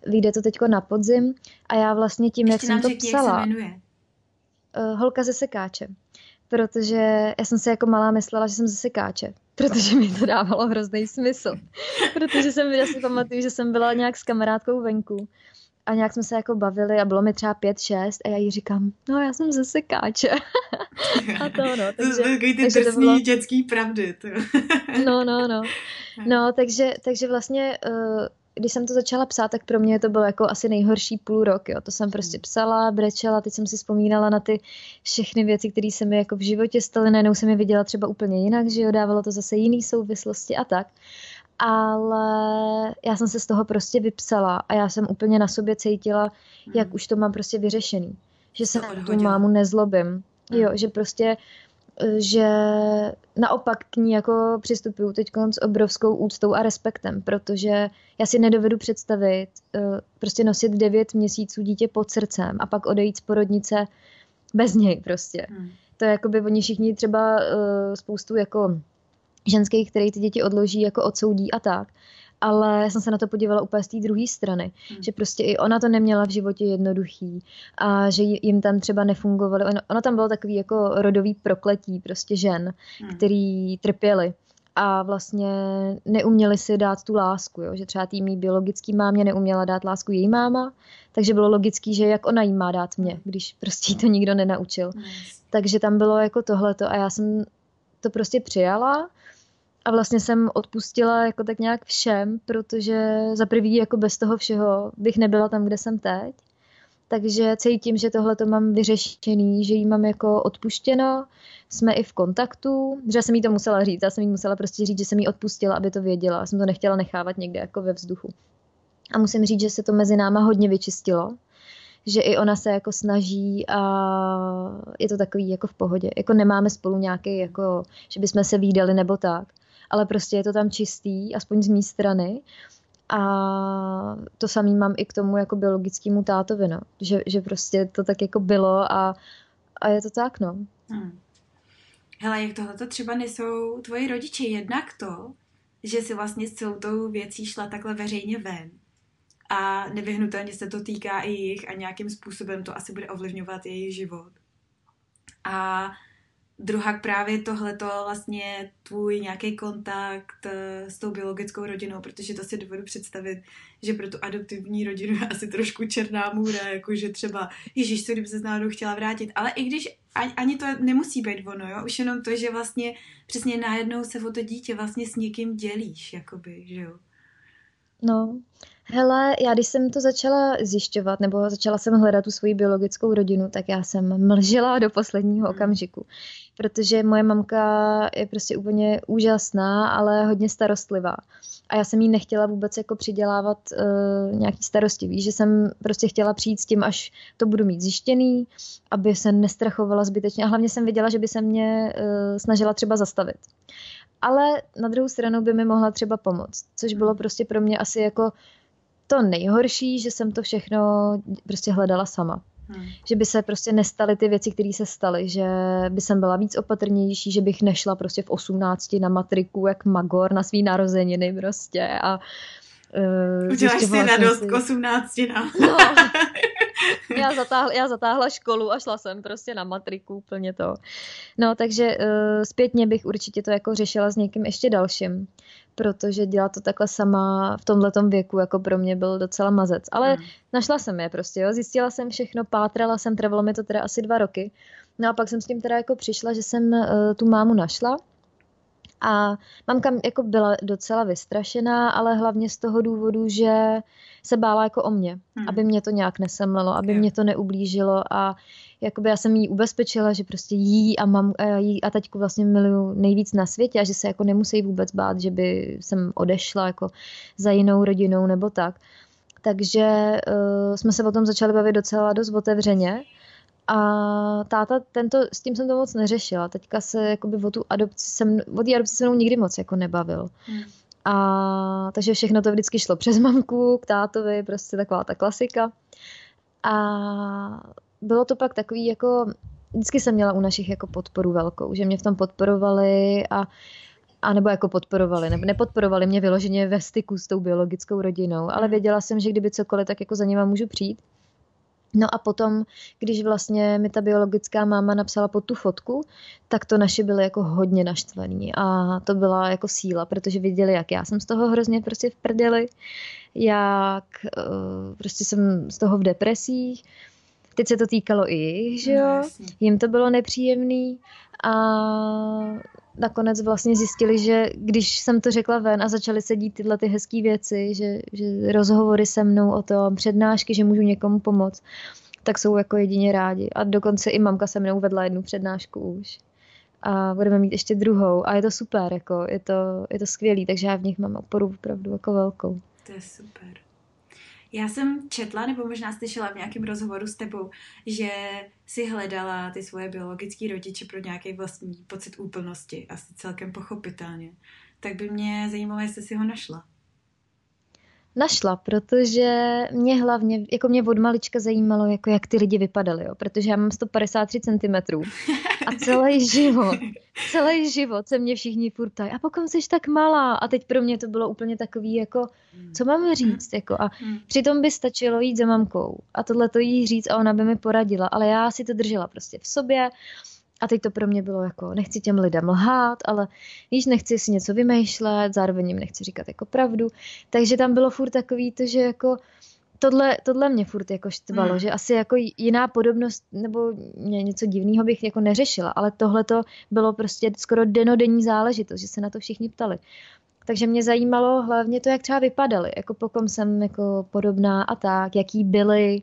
vyjde to teďko na podzim. A já vlastně tím, Ještě jak jsem to řekni, psala, jak se. Uh, holka ze sekáče, protože já jsem si jako malá myslela, že jsem ze sekáče, protože mi to dávalo hrozný smysl, protože jsem, já si pamatuju, že jsem byla nějak s kamarádkou venku a nějak jsme se jako bavili a bylo mi třeba pět, šest a já jí říkám, no já jsem ze sekáče. [laughs] a to no. Takže, to takový ty drsný to bylo... dětský pravdy. To. [laughs] no, no, no. [laughs] No, takže, takže vlastně uh, když jsem to začala psát, tak pro mě to bylo jako asi nejhorší půl rok. Jo. To jsem prostě hmm. psala, brečela, teď jsem si vzpomínala na ty všechny věci, které se mi jako v životě staly. Najednou jsem je viděla třeba úplně jinak, že jo, dávalo to zase jiný souvislosti a tak. Ale já jsem se z toho prostě vypsala a já jsem úplně na sobě cítila, jak hmm. už to mám prostě vyřešený. Že se na tu mámu nezlobím. Jo, hmm. že prostě že naopak k ní jako přistupuju teď s obrovskou úctou a respektem, protože já si nedovedu představit uh, prostě nosit devět měsíců dítě pod srdcem a pak odejít z porodnice bez něj prostě. Hmm. To je jako by oni všichni třeba uh, spoustu jako ženských, který ty děti odloží, jako odsoudí a tak ale já jsem se na to podívala úplně z té druhé strany, hmm. že prostě i ona to neměla v životě jednoduchý a že jim tam třeba nefungovaly, ono, ono tam bylo takový jako rodový prokletí prostě žen, hmm. který trpěli a vlastně neuměli si dát tu lásku, jo? že třeba tým biologický mámě neuměla dát lásku její máma, takže bylo logický, že jak ona jí má dát mě, když prostě to nikdo nenaučil. Yes. Takže tam bylo jako tohleto a já jsem to prostě přijala a vlastně jsem odpustila jako tak nějak všem, protože za prvý jako bez toho všeho bych nebyla tam, kde jsem teď. Takže cítím, že tohle to mám vyřešený, že jí mám jako odpuštěno, jsme i v kontaktu, že jsem jí to musela říct, já jsem jí musela prostě říct, že jsem jí odpustila, aby to věděla, já jsem to nechtěla nechávat někde jako ve vzduchu. A musím říct, že se to mezi náma hodně vyčistilo, že i ona se jako snaží a je to takový jako v pohodě. Jako nemáme spolu nějaký, jako, že bychom se výdali nebo tak ale prostě je to tam čistý, aspoň z mé strany. A to samý mám i k tomu jako biologickému tátovi, no. Že, že prostě to tak jako bylo a, a je to tak, no. Hmm. Hele, jak tohle třeba nesou tvoji rodiče? Jednak to, že si vlastně s celou tou věcí šla takhle veřejně ven a nevyhnutelně se to týká i jich a nějakým způsobem to asi bude ovlivňovat jejich život. A druhá právě tohleto vlastně tvůj nějaký kontakt eh, s tou biologickou rodinou, protože to si dovedu představit, že pro tu adoptivní rodinu je asi trošku černá můra, jakože třeba, ježíš, co kdyby se náhodou chtěla vrátit, ale i když ani, ani to nemusí být ono, jo, už jenom to, že vlastně přesně najednou se o to dítě vlastně s někým dělíš, jakoby, že jo. No, hele, já když jsem to začala zjišťovat, nebo začala jsem hledat tu svoji biologickou rodinu, tak já jsem mlžila do posledního hmm. okamžiku protože moje mamka je prostě úplně úžasná, ale hodně starostlivá. a já jsem jí nechtěla vůbec jako přidělávat uh, nějaký starosti. Víš, že jsem prostě chtěla přijít s tím, až to budu mít zjištěný, aby se nestrachovala zbytečně a hlavně jsem viděla, že by se mě uh, snažila třeba zastavit. Ale na druhou stranu by mi mohla třeba pomoct, což bylo prostě pro mě asi jako to nejhorší, že jsem to všechno prostě hledala sama. Hmm. Že by se prostě nestaly ty věci, které se staly, že by jsem byla víc opatrnější, že bych nešla prostě v 18 na matriku jak magor na svý narozeniny prostě a Uh, Uděláš si radost si... k 18 no. [laughs] [laughs] já, zatáhla, já zatáhla školu a šla jsem prostě na matriku úplně to. No, takže uh, zpětně bych určitě to jako řešila s někým ještě dalším protože dělat to takhle sama v tomhletom věku jako pro mě byl docela mazec. Ale hmm. našla jsem je prostě, jo. zjistila jsem všechno, pátrala jsem, trvalo mi to teda asi dva roky. No a pak jsem s tím teda jako přišla, že jsem uh, tu mámu našla a mamka jako byla docela vystrašená, ale hlavně z toho důvodu, že se bála jako o mě, hmm. aby mě to nějak nesemlelo, aby yeah. mě to neublížilo a jakoby já jsem jí ubezpečila, že prostě jí a mám a, jí a taťku vlastně miluju nejvíc na světě a že se jako nemusí vůbec bát, že by jsem odešla jako za jinou rodinou nebo tak. Takže uh, jsme se o tom začali bavit docela dost otevřeně. A táta, tento, s tím jsem to moc neřešila. Teďka se jakoby o tu adopci, jsem, o té adopci se mnou nikdy moc jako nebavil. Hmm. A takže všechno to vždycky šlo přes mamku, k tátovi, prostě taková ta klasika. A bylo to pak takový jako, vždycky jsem měla u našich jako podporu velkou, že mě v tom podporovali a a nebo jako podporovali, nebo nepodporovali mě vyloženě ve styku s tou biologickou rodinou, ale hmm. věděla jsem, že kdyby cokoliv, tak jako za něma můžu přijít. No a potom, když vlastně mi ta biologická máma napsala pod tu fotku, tak to naše byly jako hodně naštvaný a to byla jako síla, protože viděli, jak já jsem z toho hrozně prostě v prdeli, jak uh, prostě jsem z toho v depresích, Teď se to týkalo i jich, že jo? No, Jim to bylo nepříjemný a nakonec vlastně zjistili, že když jsem to řekla ven a začaly se dít tyhle ty hezké věci, že, že rozhovory se mnou o tom, přednášky, že můžu někomu pomoct, tak jsou jako jedině rádi. A dokonce i mamka se mnou vedla jednu přednášku už. A budeme mít ještě druhou. A je to super, jako, je to, je to skvělý, takže já v nich mám oporu opravdu jako velkou. To je super. Já jsem četla, nebo možná slyšela v nějakém rozhovoru s tebou, že si hledala ty svoje biologické rodiče pro nějaký vlastní pocit úplnosti, asi celkem pochopitelně. Tak by mě zajímalo, jestli si ho našla našla, protože mě hlavně, jako mě od malička zajímalo, jako jak ty lidi vypadaly, jo, protože já mám 153 cm a celý [laughs] život, celý život se mě všichni furt ptají, a pokud jsi tak malá? A teď pro mě to bylo úplně takový, jako, co mám říct, jako, a přitom by stačilo jít za mamkou a tohle to jí říct a ona by mi poradila, ale já si to držela prostě v sobě, a teď to pro mě bylo jako, nechci těm lidem lhát, ale víš, nechci si něco vymýšlet, zároveň jim nechci říkat jako pravdu. Takže tam bylo furt takový to, že jako tohle, tohle mě furt jako štvalo, hmm. že asi jako jiná podobnost nebo něco divného bych jako neřešila, ale tohle to bylo prostě skoro denodenní záležitost, že se na to všichni ptali. Takže mě zajímalo hlavně to, jak třeba vypadaly, jako pokom jsem jako podobná a tak, jaký byly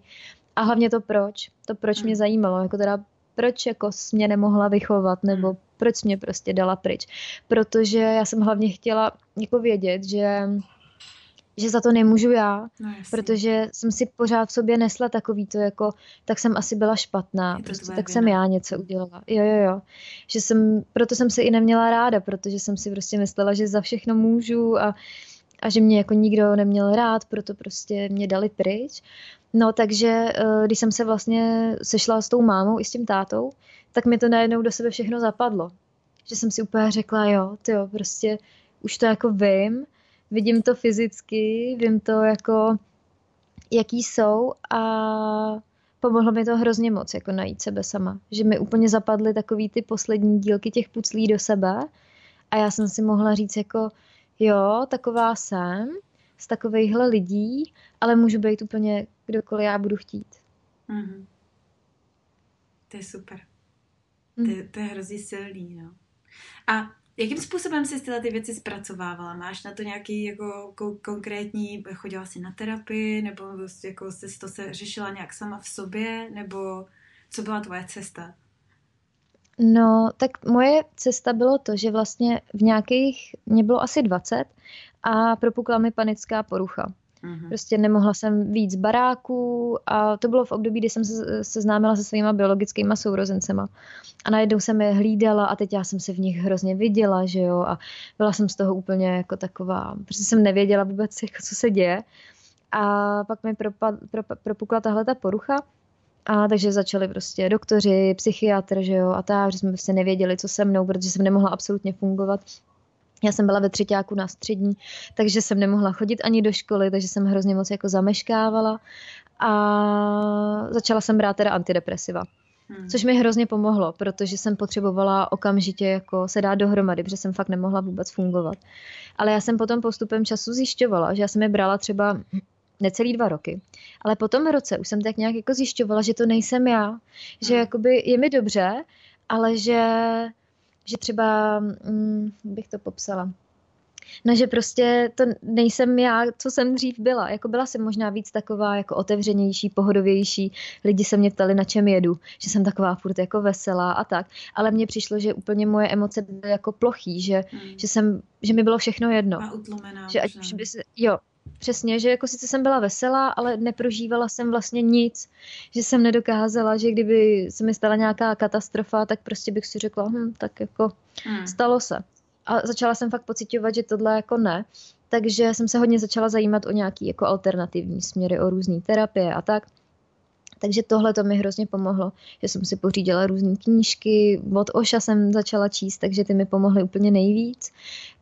a hlavně to proč. To proč mě hmm. zajímalo, jako teda proč jako mě nemohla vychovat, nebo hmm. proč mě prostě dala pryč. Protože já jsem hlavně chtěla jako vědět, že že za to nemůžu já, no, protože jsem si pořád v sobě nesla takový to jako, tak jsem asi byla špatná, prostě tak vina. jsem já něco udělala. Jo, jo, jo. Že jsem, proto jsem se i neměla ráda, protože jsem si prostě myslela, že za všechno můžu a, a že mě jako nikdo neměl rád, proto prostě mě dali pryč. No takže eh, když jsem se vlastně sešla s tou mámou i s tím tátou, tak mi to najednou do sebe všechno zapadlo. Že jsem si úplně řekla, jo, ty jo, prostě už to jako vím, vidím to fyzicky, vím to jako, jaký jsou a pomohlo mi to hrozně moc, jako najít sebe sama. Že mi úplně zapadly takový ty poslední dílky těch puclí do sebe a já jsem si mohla říct jako, jo, taková jsem, z takovýchhle lidí, ale můžu být úplně kdokoliv já budu chtít. Mm-hmm. To je super. Mm. To, to je hrozně silný, no. A jakým způsobem jsi tyhle ty věci zpracovávala? Máš na to nějaký jako ko- konkrétní, chodila jsi na terapii, nebo jako jsi to se řešila nějak sama v sobě, nebo co byla tvoje cesta? No, tak moje cesta bylo to, že vlastně v nějakých, mě bylo asi 20 a propukla mi panická porucha. Mm-hmm. Prostě nemohla jsem víc baráků a to bylo v období, kdy jsem se seznámila se svýma biologickými sourozencema. A najednou jsem je hlídala a teď já jsem se v nich hrozně viděla, že jo, a byla jsem z toho úplně jako taková, prostě jsem nevěděla vůbec, [laughs] jako, co se děje. A pak mi propad, pro, propukla tahle ta porucha a takže začali prostě doktoři, psychiatr, že jo, a tak, že jsme prostě nevěděli, co se mnou, protože jsem nemohla absolutně fungovat. Já jsem byla ve třetíku na střední, takže jsem nemohla chodit ani do školy, takže jsem hrozně moc jako zameškávala a začala jsem brát teda antidepresiva. Hmm. Což mi hrozně pomohlo, protože jsem potřebovala okamžitě jako se dát dohromady, protože jsem fakt nemohla vůbec fungovat. Ale já jsem potom postupem času zjišťovala, že já jsem je brala třeba necelý dva roky. Ale po tom roce už jsem tak nějak jako zjišťovala, že to nejsem já, že hmm. jakoby je mi dobře, ale že, že třeba, hm, bych to popsala, No, že prostě to nejsem já, co jsem dřív byla. Jako byla jsem možná víc taková jako otevřenější, pohodovější. Lidi se mě ptali, na čem jedu. Že jsem taková furt jako veselá a tak. Ale mně přišlo, že úplně moje emoce byly jako plochý, že, hmm. že, jsem, že mi bylo všechno jedno. A utlumená. Že ať už by se, jo, Přesně, že jako sice jsem byla veselá, ale neprožívala jsem vlastně nic, že jsem nedokázala, že kdyby se mi stala nějaká katastrofa, tak prostě bych si řekla, hm, tak jako hmm. stalo se. A začala jsem fakt pocitovat, že tohle jako ne, takže jsem se hodně začala zajímat o nějaký jako alternativní směry, o různé terapie a tak. Takže tohle to mi hrozně pomohlo, že jsem si pořídila různé knížky, od Oša jsem začala číst, takže ty mi pomohly úplně nejvíc.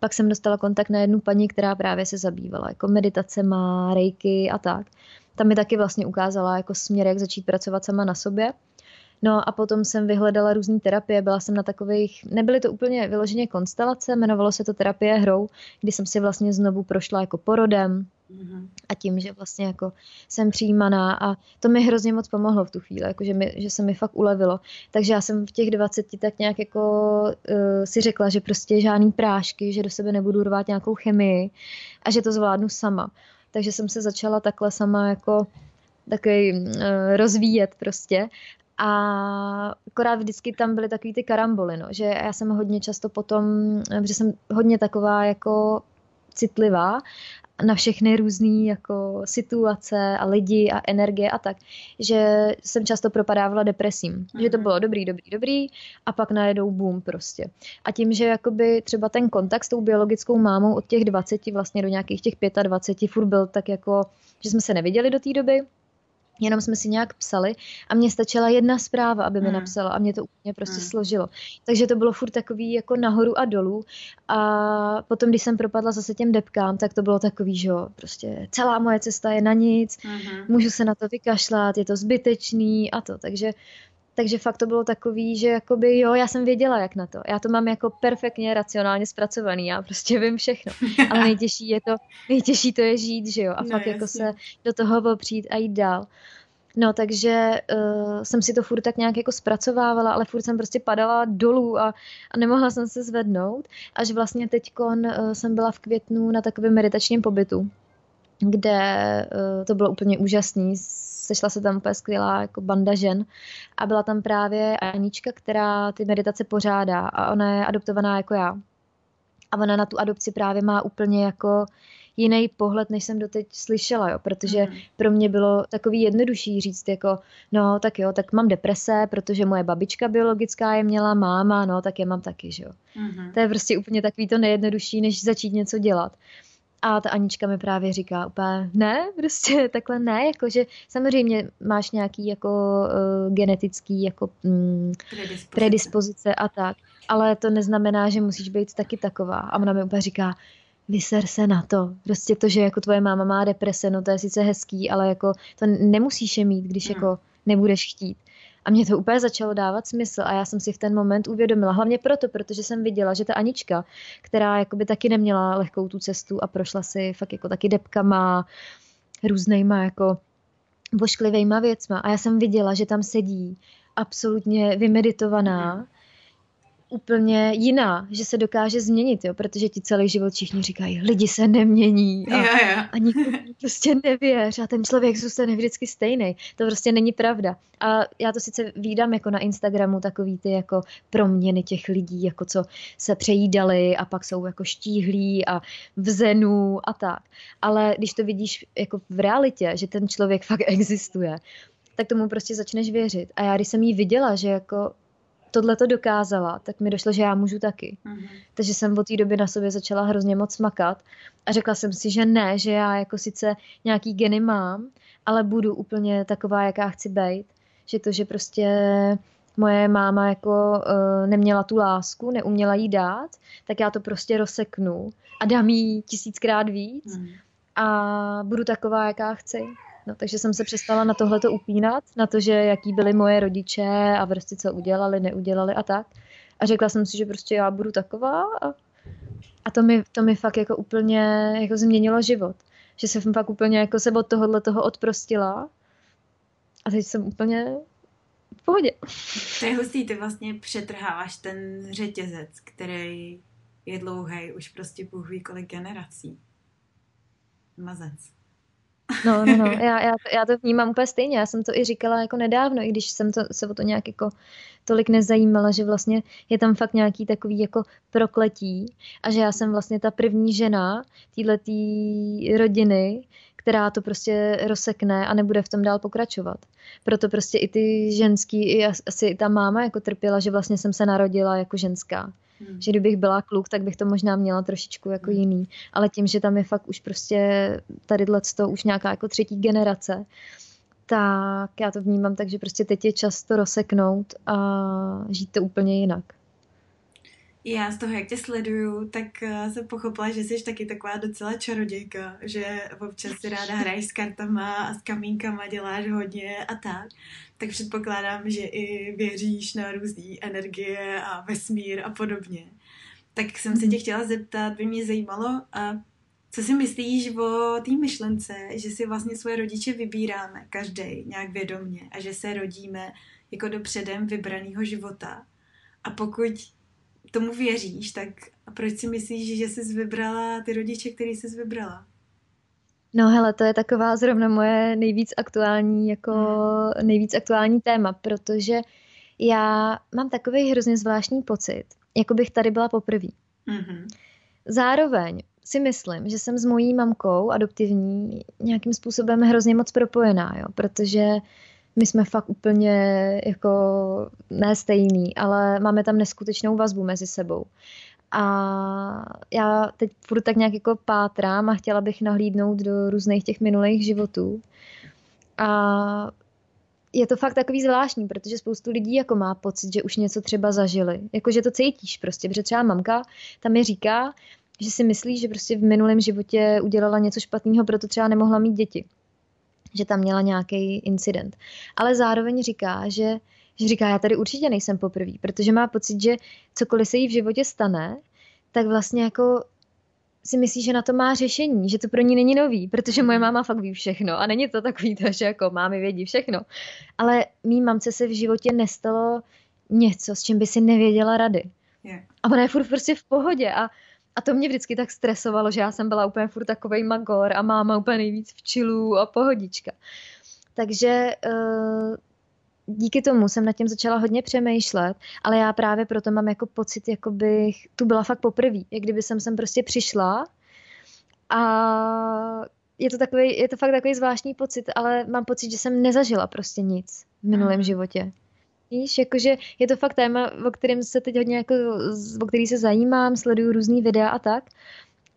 Pak jsem dostala kontakt na jednu paní, která právě se zabývala jako meditacema, rejky a tak. Tam mi taky vlastně ukázala jako směr, jak začít pracovat sama na sobě. No a potom jsem vyhledala různé terapie, byla jsem na takových, nebyly to úplně vyloženě konstelace, jmenovalo se to terapie hrou, kdy jsem si vlastně znovu prošla jako porodem, Mm-hmm. A tím, že vlastně jako jsem přijímaná a to mi hrozně moc pomohlo v tu chvíli, jako že, mi, že se mi fakt ulevilo. Takže já jsem v těch 20 tak nějak jako uh, si řekla, že prostě žádný prášky, že do sebe nebudu rvát nějakou chemii a že to zvládnu sama. Takže jsem se začala takhle sama jako takový uh, rozvíjet prostě a akorát vždycky tam byly takový ty karamboly, no, že já jsem hodně často potom, že jsem hodně taková jako citlivá na všechny různé jako situace a lidi a energie a tak, že jsem často propadávala depresím. Mm-hmm. Že to mhm. bylo dobrý, dobrý, dobrý a pak najednou boom prostě. A tím, že jakoby třeba ten kontakt s tou biologickou mámou od těch 20 vlastně do nějakých těch 25 furt byl tak jako, že jsme se neviděli do té doby, jenom jsme si nějak psali a mně stačila jedna zpráva, aby mi hmm. napsala a mě to úplně prostě hmm. složilo. Takže to bylo furt takový jako nahoru a dolů a potom, když jsem propadla zase těm depkám, tak to bylo takový, že jo, prostě celá moje cesta je na nic, hmm. můžu se na to vykašlat, je to zbytečný a to, takže takže fakt to bylo takový, že jakoby jo, já jsem věděla, jak na to. Já to mám jako perfektně racionálně zpracovaný, já prostě vím všechno. Ale [laughs] nejtěžší je to, nejtěžší to je žít, že jo, a no, fakt jasně. jako se do toho opřít a jít dál. No, takže uh, jsem si to furt tak nějak jako zpracovávala, ale furt jsem prostě padala dolů a, a nemohla jsem se zvednout, až vlastně teď uh, jsem byla v květnu na takovém meditačním pobytu, kde uh, to bylo úplně úžasný sešla se tam úplně skvělá jako banda žen a byla tam právě Anička, která ty meditace pořádá a ona je adoptovaná jako já. A ona na tu adopci právě má úplně jako jiný pohled, než jsem doteď slyšela, jo, protože mm. pro mě bylo takový jednodušší říct jako, no tak jo, tak mám deprese, protože moje babička biologická je měla, máma, no tak je mám taky, že jo. Mm. To je prostě úplně takový to nejjednodušší, než začít něco dělat. A ta Anička mi právě říká úplně, ne, prostě [laughs] takhle ne, jakože samozřejmě máš nějaký jako uh, genetický jako mm, predispozice. predispozice a tak, ale to neznamená, že musíš být taky taková. A ona mi úplně říká, vyser se na to. Prostě to, že jako tvoje máma má deprese, no to je sice hezký, ale jako to nemusíš je mít, když hmm. jako nebudeš chtít. A mě to úplně začalo dávat smysl a já jsem si v ten moment uvědomila, hlavně proto, protože jsem viděla, že ta Anička, která jakoby taky neměla lehkou tu cestu a prošla si fakt jako taky depkama, různýma jako vošklivýma věcma. A já jsem viděla, že tam sedí absolutně vymeditovaná, úplně jiná, že se dokáže změnit, jo, protože ti celý život všichni říkají, lidi se nemění a, jo, jo. a nikdo [laughs] prostě nevěř a ten člověk zůstane vždycky stejný. To prostě není pravda. A já to sice vídám jako na Instagramu takový ty jako proměny těch lidí, jako co se přejídali a pak jsou jako štíhlí a v zenu a tak. Ale když to vidíš jako v realitě, že ten člověk fakt existuje, tak tomu prostě začneš věřit. A já, když jsem jí viděla, že jako tohle to dokázala, tak mi došlo, že já můžu taky. Mm-hmm. Takže jsem od té doby na sobě začala hrozně moc makat a řekla jsem si, že ne, že já jako sice nějaký geny mám, ale budu úplně taková, jaká chci být. Že to, že prostě moje máma jako uh, neměla tu lásku, neuměla jí dát, tak já to prostě rozseknu a dám jí tisíckrát víc mm. a budu taková, jaká chci. No, takže jsem se přestala na tohleto upínat, na to, že jaký byli moje rodiče a prostě co udělali, neudělali a tak. A řekla jsem si, že prostě já budu taková a, a to, mi, to mi fakt jako úplně jako změnilo život. Že jsem fakt úplně jako se od tohohle toho odprostila a teď jsem úplně v pohodě. To je hustý, ty vlastně přetrháváš ten řetězec, který je dlouhý, už prostě Bůh ví kolik generací. Mazec. No, no, no, já, já, já to vnímám úplně stejně. Já jsem to i říkala jako nedávno, i když jsem to, se o to nějak jako tolik nezajímala, že vlastně je tam fakt nějaký takový jako prokletí a že já jsem vlastně ta první žena této rodiny, která to prostě rozsekne a nebude v tom dál pokračovat. Proto prostě i ty ženský, i asi ta máma jako trpěla, že vlastně jsem se narodila jako ženská. Hmm. Že kdybych byla kluk, tak bych to možná měla trošičku jako hmm. jiný. Ale tím, že tam je fakt už prostě tady to už nějaká jako třetí generace, tak já to vnímám tak, že prostě teď je čas to rozseknout a žít to úplně jinak. Já z toho, jak tě sleduju, tak eh, jsem pochopila, že jsi taky taková docela čarodějka, že občas si ráda hraješ s kartama a s kamínkama, děláš hodně a tak. Tak předpokládám, že i věříš na různé energie a vesmír a podobně. Tak jsem se tě chtěla zeptat, by mě zajímalo, a co si myslíš o té myšlence, že si vlastně svoje rodiče vybíráme, každý nějak vědomně a že se rodíme jako do předem vybraného života. A pokud tomu věříš, tak proč si myslíš, že jsi vybrala ty rodiče, který jsi vybrala? No hele, to je taková zrovna moje nejvíc aktuální, jako hmm. nejvíc aktuální téma, protože já mám takový hrozně zvláštní pocit, jako bych tady byla poprvé. Hmm. Zároveň si myslím, že jsem s mojí mamkou adoptivní nějakým způsobem hrozně moc propojená, jo, protože my jsme fakt úplně jako ne stejný, ale máme tam neskutečnou vazbu mezi sebou. A já teď furt tak nějak jako pátrám a chtěla bych nahlídnout do různých těch minulých životů. A je to fakt takový zvláštní, protože spoustu lidí jako má pocit, že už něco třeba zažili. Jako, že to cítíš prostě, protože třeba mamka tam mi říká, že si myslí, že prostě v minulém životě udělala něco špatného, proto třeba nemohla mít děti že tam měla nějaký incident. Ale zároveň říká, že, že říká, já tady určitě nejsem poprvé, protože má pocit, že cokoliv se jí v životě stane, tak vlastně jako si myslí, že na to má řešení, že to pro ní není nový, protože moje máma fakt ví všechno a není to takový to, že jako mámy vědí všechno. Ale mý mamce se v životě nestalo něco, s čím by si nevěděla rady. Yeah. A ona je furt prostě v pohodě a a to mě vždycky tak stresovalo, že já jsem byla úplně furt takovej magor a máma úplně nejvíc v čilu a pohodička. Takže uh, díky tomu jsem nad tím začala hodně přemýšlet, ale já právě proto mám jako pocit, jako bych tu byla fakt poprvé, jak kdyby jsem sem prostě přišla a je to, takový, je to fakt takový zvláštní pocit, ale mám pocit, že jsem nezažila prostě nic v minulém mm. životě. Víš, jakože je to fakt téma, o kterém se teď hodně jako, o který se zajímám, sleduju různý videa a tak.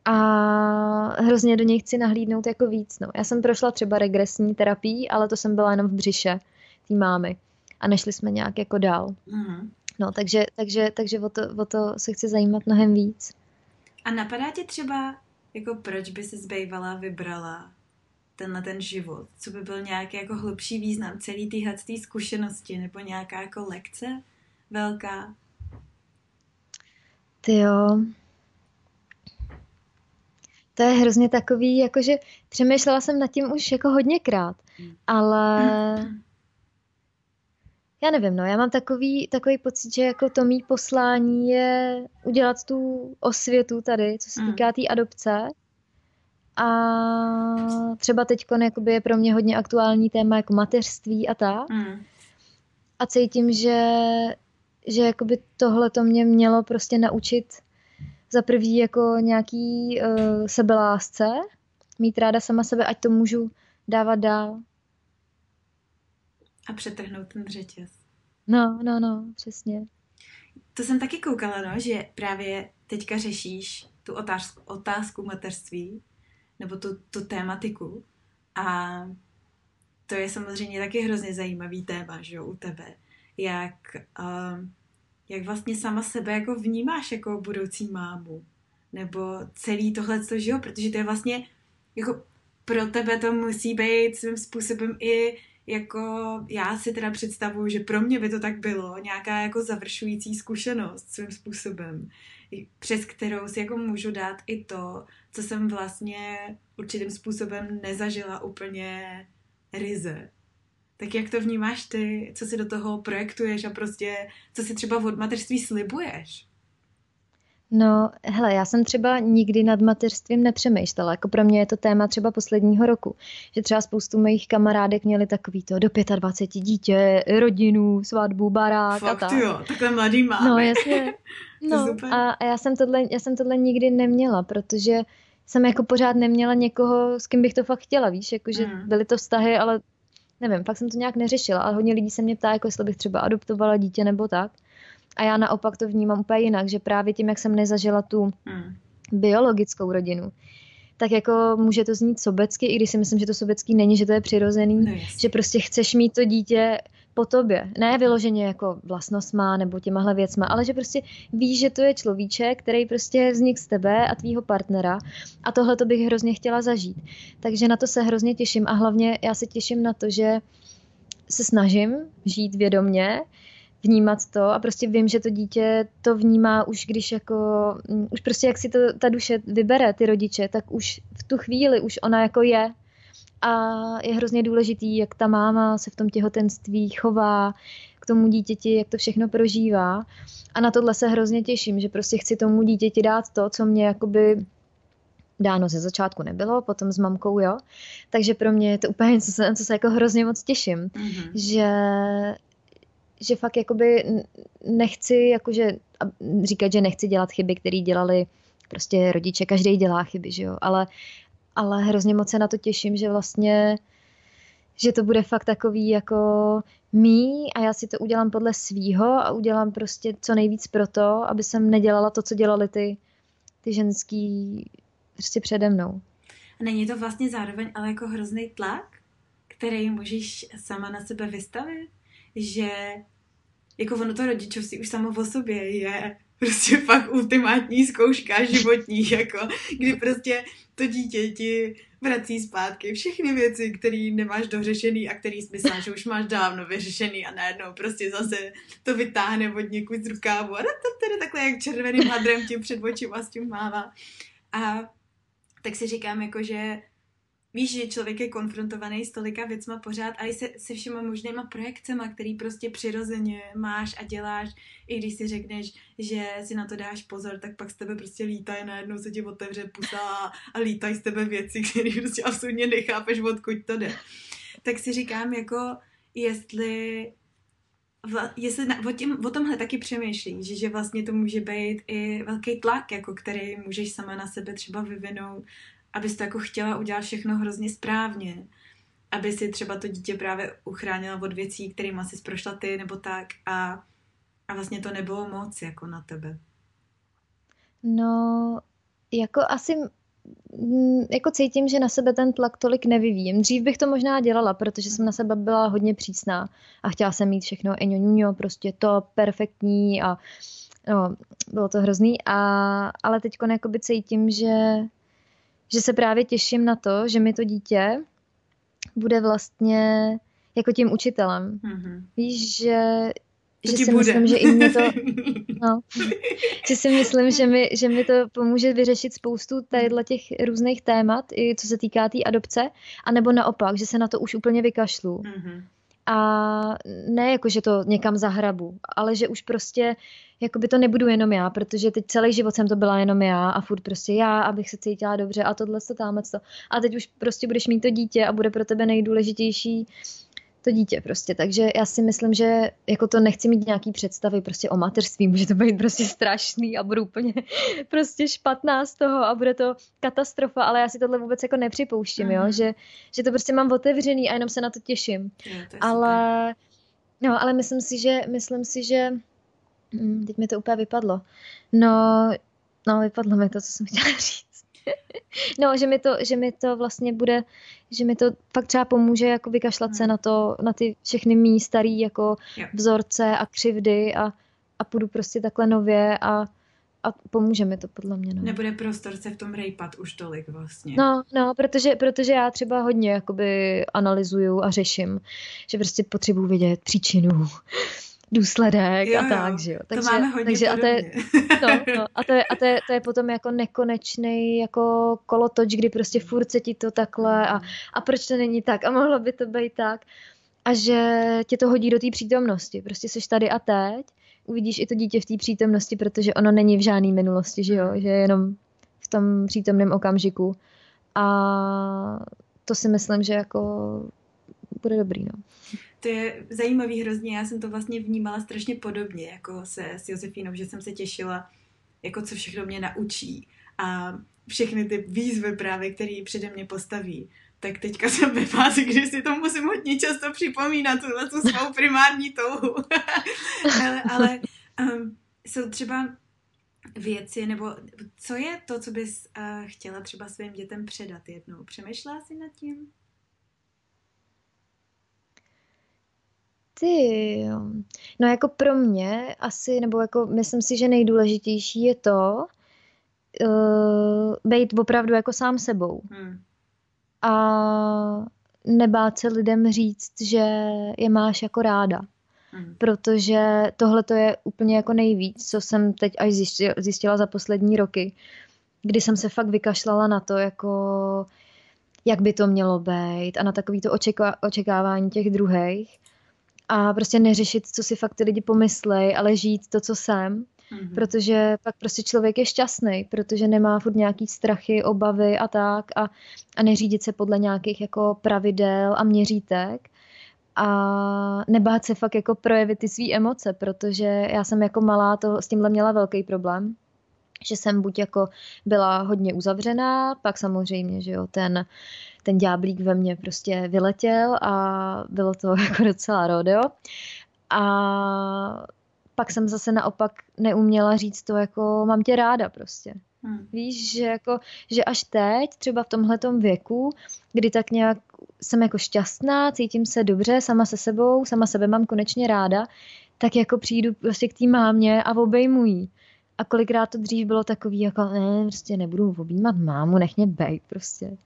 A hrozně do něj chci nahlídnout jako víc. No. Já jsem prošla třeba regresní terapii, ale to jsem byla jenom v břiše té mámy. A nešli jsme nějak jako dál. Mm-hmm. No, takže, takže, takže o, to, o to se chci zajímat mnohem víc. A napadá tě třeba, jako proč by se zbývala vybrala tenhle ten život? Co by byl nějaký jako hlubší význam celý téhle zkušenosti nebo nějaká jako lekce velká? Ty jo. To je hrozně takový, jakože přemýšlela jsem nad tím už jako hodněkrát, hmm. ale [laughs] já nevím, no, já mám takový, takový pocit, že jako to mý poslání je udělat tu osvětu tady, co se mm. týká té tý adopce. A třeba teď je pro mě hodně aktuální téma jako mateřství a tak. Mm. A cítím, že, že jakoby tohle to mě mělo prostě naučit za prvý jako nějaký uh, sebelásce, mít ráda sama sebe, ať to můžu dávat dál. A přetrhnout ten řetěz. No, no, no, přesně. To jsem taky koukala, no, že právě teďka řešíš tu otázku, otázku mateřství, nebo tu, tu tématiku. A to je samozřejmě taky hrozně zajímavý téma, že jo, u tebe. Jak, uh, jak vlastně sama sebe jako vnímáš jako budoucí mámu. Nebo celý tohle, že jo, protože to je vlastně jako pro tebe to musí být svým způsobem i jako já si teda představuju, že pro mě by to tak bylo, nějaká jako završující zkušenost svým způsobem, přes kterou si jako můžu dát i to, co jsem vlastně určitým způsobem nezažila úplně ryze. Tak jak to vnímáš ty, co si do toho projektuješ a prostě, co si třeba od mateřství slibuješ? No, hele, já jsem třeba nikdy nad mateřstvím nepřemýšlela. Jako pro mě je to téma třeba posledního roku. Že třeba spoustu mých kamarádek měli takový to do 25 dítě, rodinu, svatbu, barák Fakt, a tak. jo, takhle mladý máme. No, jasně. [laughs] No, a, a já, jsem tohle, já jsem tohle nikdy neměla, protože jsem jako pořád neměla někoho, s kým bych to fakt chtěla, víš, jakože mm. byly to vztahy, ale nevím, fakt jsem to nějak neřešila, ale hodně lidí se mě ptá, jako jestli bych třeba adoptovala dítě nebo tak. A já naopak to vnímám úplně jinak, že právě tím, jak jsem nezažila tu hmm. biologickou rodinu, tak jako může to znít sobecky, i když si myslím, že to sobecký není, že to je přirozený, no, že prostě chceš mít to dítě po tobě. Ne vyloženě jako vlastnost má nebo těmahle věcma, ale že prostě víš, že to je človíček, který prostě vznik z tebe a tvýho partnera a tohle to bych hrozně chtěla zažít. Takže na to se hrozně těším a hlavně já se těším na to, že se snažím žít vědomně, vnímat to a prostě vím, že to dítě to vnímá už když jako, mm, už prostě jak si to ta duše vybere, ty rodiče, tak už v tu chvíli už ona jako je a je hrozně důležitý, jak ta máma se v tom těhotenství chová k tomu dítěti, jak to všechno prožívá a na tohle se hrozně těším, že prostě chci tomu dítěti dát to, co mě jakoby dáno ze začátku nebylo, potom s mamkou, jo. Takže pro mě je to úplně něco, co se jako hrozně moc těším, mm-hmm. že že fakt jakoby nechci jakože říkat, že nechci dělat chyby, které dělali prostě rodiče, každý dělá chyby, že jo, ale, ale hrozně moc se na to těším, že vlastně že to bude fakt takový jako mý a já si to udělám podle svýho a udělám prostě co nejvíc pro to, aby jsem nedělala to, co dělali ty, ty ženský prostě přede mnou. A není to vlastně zároveň ale jako hrozný tlak, který můžeš sama na sebe vystavit? že jako ono to rodičovství už samo o sobě je prostě fakt ultimátní zkouška životní, jako kdy prostě to dítě ti vrací zpátky všechny věci, které nemáš dořešený a který jsi myslel, že už máš dávno vyřešený a najednou prostě zase to vytáhne od někud z rukávu a tady takhle jak červeným hadrem ti před očima s tím mává. A tak si říkám jako, že víš, že člověk je konfrontovaný s tolika věcma pořád a i se, se všema možnýma projekcema, který prostě přirozeně máš a děláš, i když si řekneš, že si na to dáš pozor, tak pak z tebe prostě lítají, najednou se ti otevře pusa a, a lítají z tebe věci, [laughs] které prostě absolutně nechápeš, odkud to jde. Tak si říkám, jako jestli Vla, jestli na, o, tím, o tomhle taky přemýšlíš, že, že vlastně to může být i velký tlak, jako který můžeš sama na sebe třeba vyvinout abys to jako chtěla udělat všechno hrozně správně, aby si třeba to dítě právě uchránila od věcí, kterými jsi prošla ty, nebo tak a, a vlastně to nebylo moc jako na tebe. No, jako asi jako cítím, že na sebe ten tlak tolik nevyvíjím. Dřív bych to možná dělala, protože jsem na sebe byla hodně přísná a chtěla jsem mít všechno eňo prostě to perfektní a no, bylo to hrozný, a, ale teď cítím, že že se právě těším na to, že mi to dítě bude vlastně jako tím učitelem. Mm-hmm. Víš, že, že si bude. myslím, že i mě to, [laughs] no, že si myslím, že mi, že mi to pomůže vyřešit spoustu tadyhle těch různých témat, i co se týká té tý adopce, anebo naopak, že se na to už úplně vykašlu. Mm-hmm. A ne jako, že to někam zahrabu, ale že už prostě jako by to nebudu jenom já, protože teď celý život jsem to byla jenom já a furt prostě já, abych se cítila dobře a tohle to, tamhle to. A teď už prostě budeš mít to dítě a bude pro tebe nejdůležitější to dítě prostě. Takže já si myslím, že jako to nechci mít nějaký představy prostě o mateřství, [laughs] může to být prostě strašný a budu úplně [laughs] prostě špatná z toho a bude to katastrofa, ale já si tohle vůbec jako nepřipouštím, mm. jo, mhm. že, že to prostě mám otevřený a jenom se na to těším. Je, to ale, no, ale myslím si, že, myslím si, že hm, teď mi to úplně vypadlo. No, no, vypadlo mi to, co jsem chtěla [laughs] říct. [laughs] no, že mi, to, že mi to vlastně bude, že mi to fakt třeba pomůže jako vykašlat se hmm. na to, na ty všechny mý starý jako vzorce a křivdy a, a půjdu prostě takhle nově a, a pomůže mi to podle mě. No. Nebude prostor se v tom rejpat už tolik vlastně. No, no, protože, protože já třeba hodně jakoby analyzuju a řeším, že prostě potřebuji vědět příčinu, důsledek jo, a tak, jo. že jo. Takže, to máme hodně takže a to je, [laughs] no, no, a to je, a to je, to je potom jako nekonečný jako kolotoč, kdy prostě furt se ti to takhle a, a proč to není tak a mohlo by to být tak a že tě to hodí do té přítomnosti. Prostě seš tady a teď, uvidíš i to dítě v té přítomnosti, protože ono není v žádné minulosti, že jo, že je jenom v tom přítomném okamžiku. A to si myslím, že jako bude dobrý, no to je zajímavý hrozně, já jsem to vlastně vnímala strašně podobně, jako se s Josefínou, že jsem se těšila, jako co všechno mě naučí a všechny ty výzvy právě, které přede mě postaví. Tak teďka jsem ve fázi, kdy si to musím hodně často připomínat, tuhle tu svou primární touhu. [laughs] ale ale um, jsou třeba věci, nebo co je to, co bys uh, chtěla třeba svým dětem předat jednou? Přemýšlela jsi nad tím? Ty, no jako pro mě asi, nebo jako myslím si, že nejdůležitější je to, uh, být opravdu jako sám sebou. Hmm. A nebát se lidem říct, že je máš jako ráda. Hmm. Protože tohle to je úplně jako nejvíc, co jsem teď až zjistila, za poslední roky, kdy jsem se fakt vykašlala na to, jako jak by to mělo být a na takový to očekávání těch druhých a prostě neřešit, co si fakt ty lidi pomyslej, ale žít to, co jsem. Mm-hmm. Protože pak prostě člověk je šťastný, protože nemá furt nějaký strachy, obavy a tak a, a neřídit se podle nějakých jako pravidel a měřítek a nebát se fakt jako projevit ty své emoce, protože já jsem jako malá to s tímhle měla velký problém, že jsem buď jako byla hodně uzavřená, pak samozřejmě, že jo, ten ten ďáblík ve mně prostě vyletěl a bylo to [laughs] jako docela rodeo. A pak jsem zase naopak neuměla říct to jako mám tě ráda prostě. Hmm. Víš, že, jako, že až teď, třeba v tomhletom věku, kdy tak nějak jsem jako šťastná, cítím se dobře sama se sebou, sama sebe mám konečně ráda, tak jako přijdu prostě k té mámě a obejmu jí. A kolikrát to dřív bylo takový, jako ne, prostě nebudu objímat mámu, nech mě bejt prostě.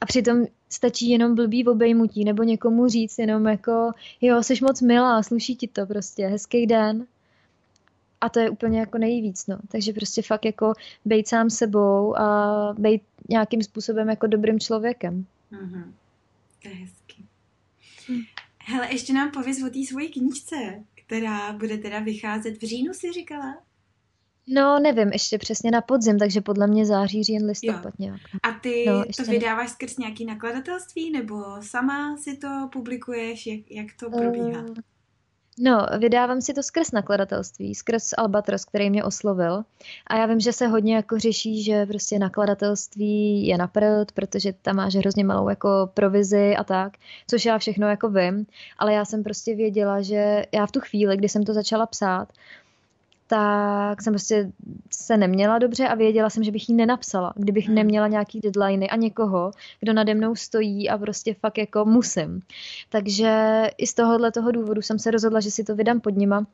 A přitom stačí jenom blbý obejmutí nebo někomu říct jenom jako jo, jsi moc milá, sluší ti to prostě, hezký den. A to je úplně jako nejvíc, no. Takže prostě fakt jako být sám sebou a být nějakým způsobem jako dobrým člověkem. Mm-hmm. To je hezký. Hm. Hele, ještě nám pověz o té svojí knížce, která bude teda vycházet v říjnu, si říkala? No, nevím, ještě přesně na podzim, takže podle mě září, říjen, listopad jo. nějak. A ty no, to vydáváš ne... skrz nějaký nakladatelství, nebo sama si to publikuješ, jak, jak to probíhá? Uh, no, vydávám si to skrz nakladatelství, skrz Albatros, který mě oslovil. A já vím, že se hodně jako řeší, že prostě nakladatelství je na prd, protože tam máš hrozně malou jako provizi a tak, což já všechno jako vím. Ale já jsem prostě věděla, že já v tu chvíli, kdy jsem to začala psát, tak jsem prostě se neměla dobře a věděla jsem, že bych jí nenapsala, kdybych hmm. neměla nějaký deadliny a někoho, kdo nade mnou stojí a prostě fakt jako musím. Takže i z tohohle toho důvodu jsem se rozhodla, že si to vydám pod nima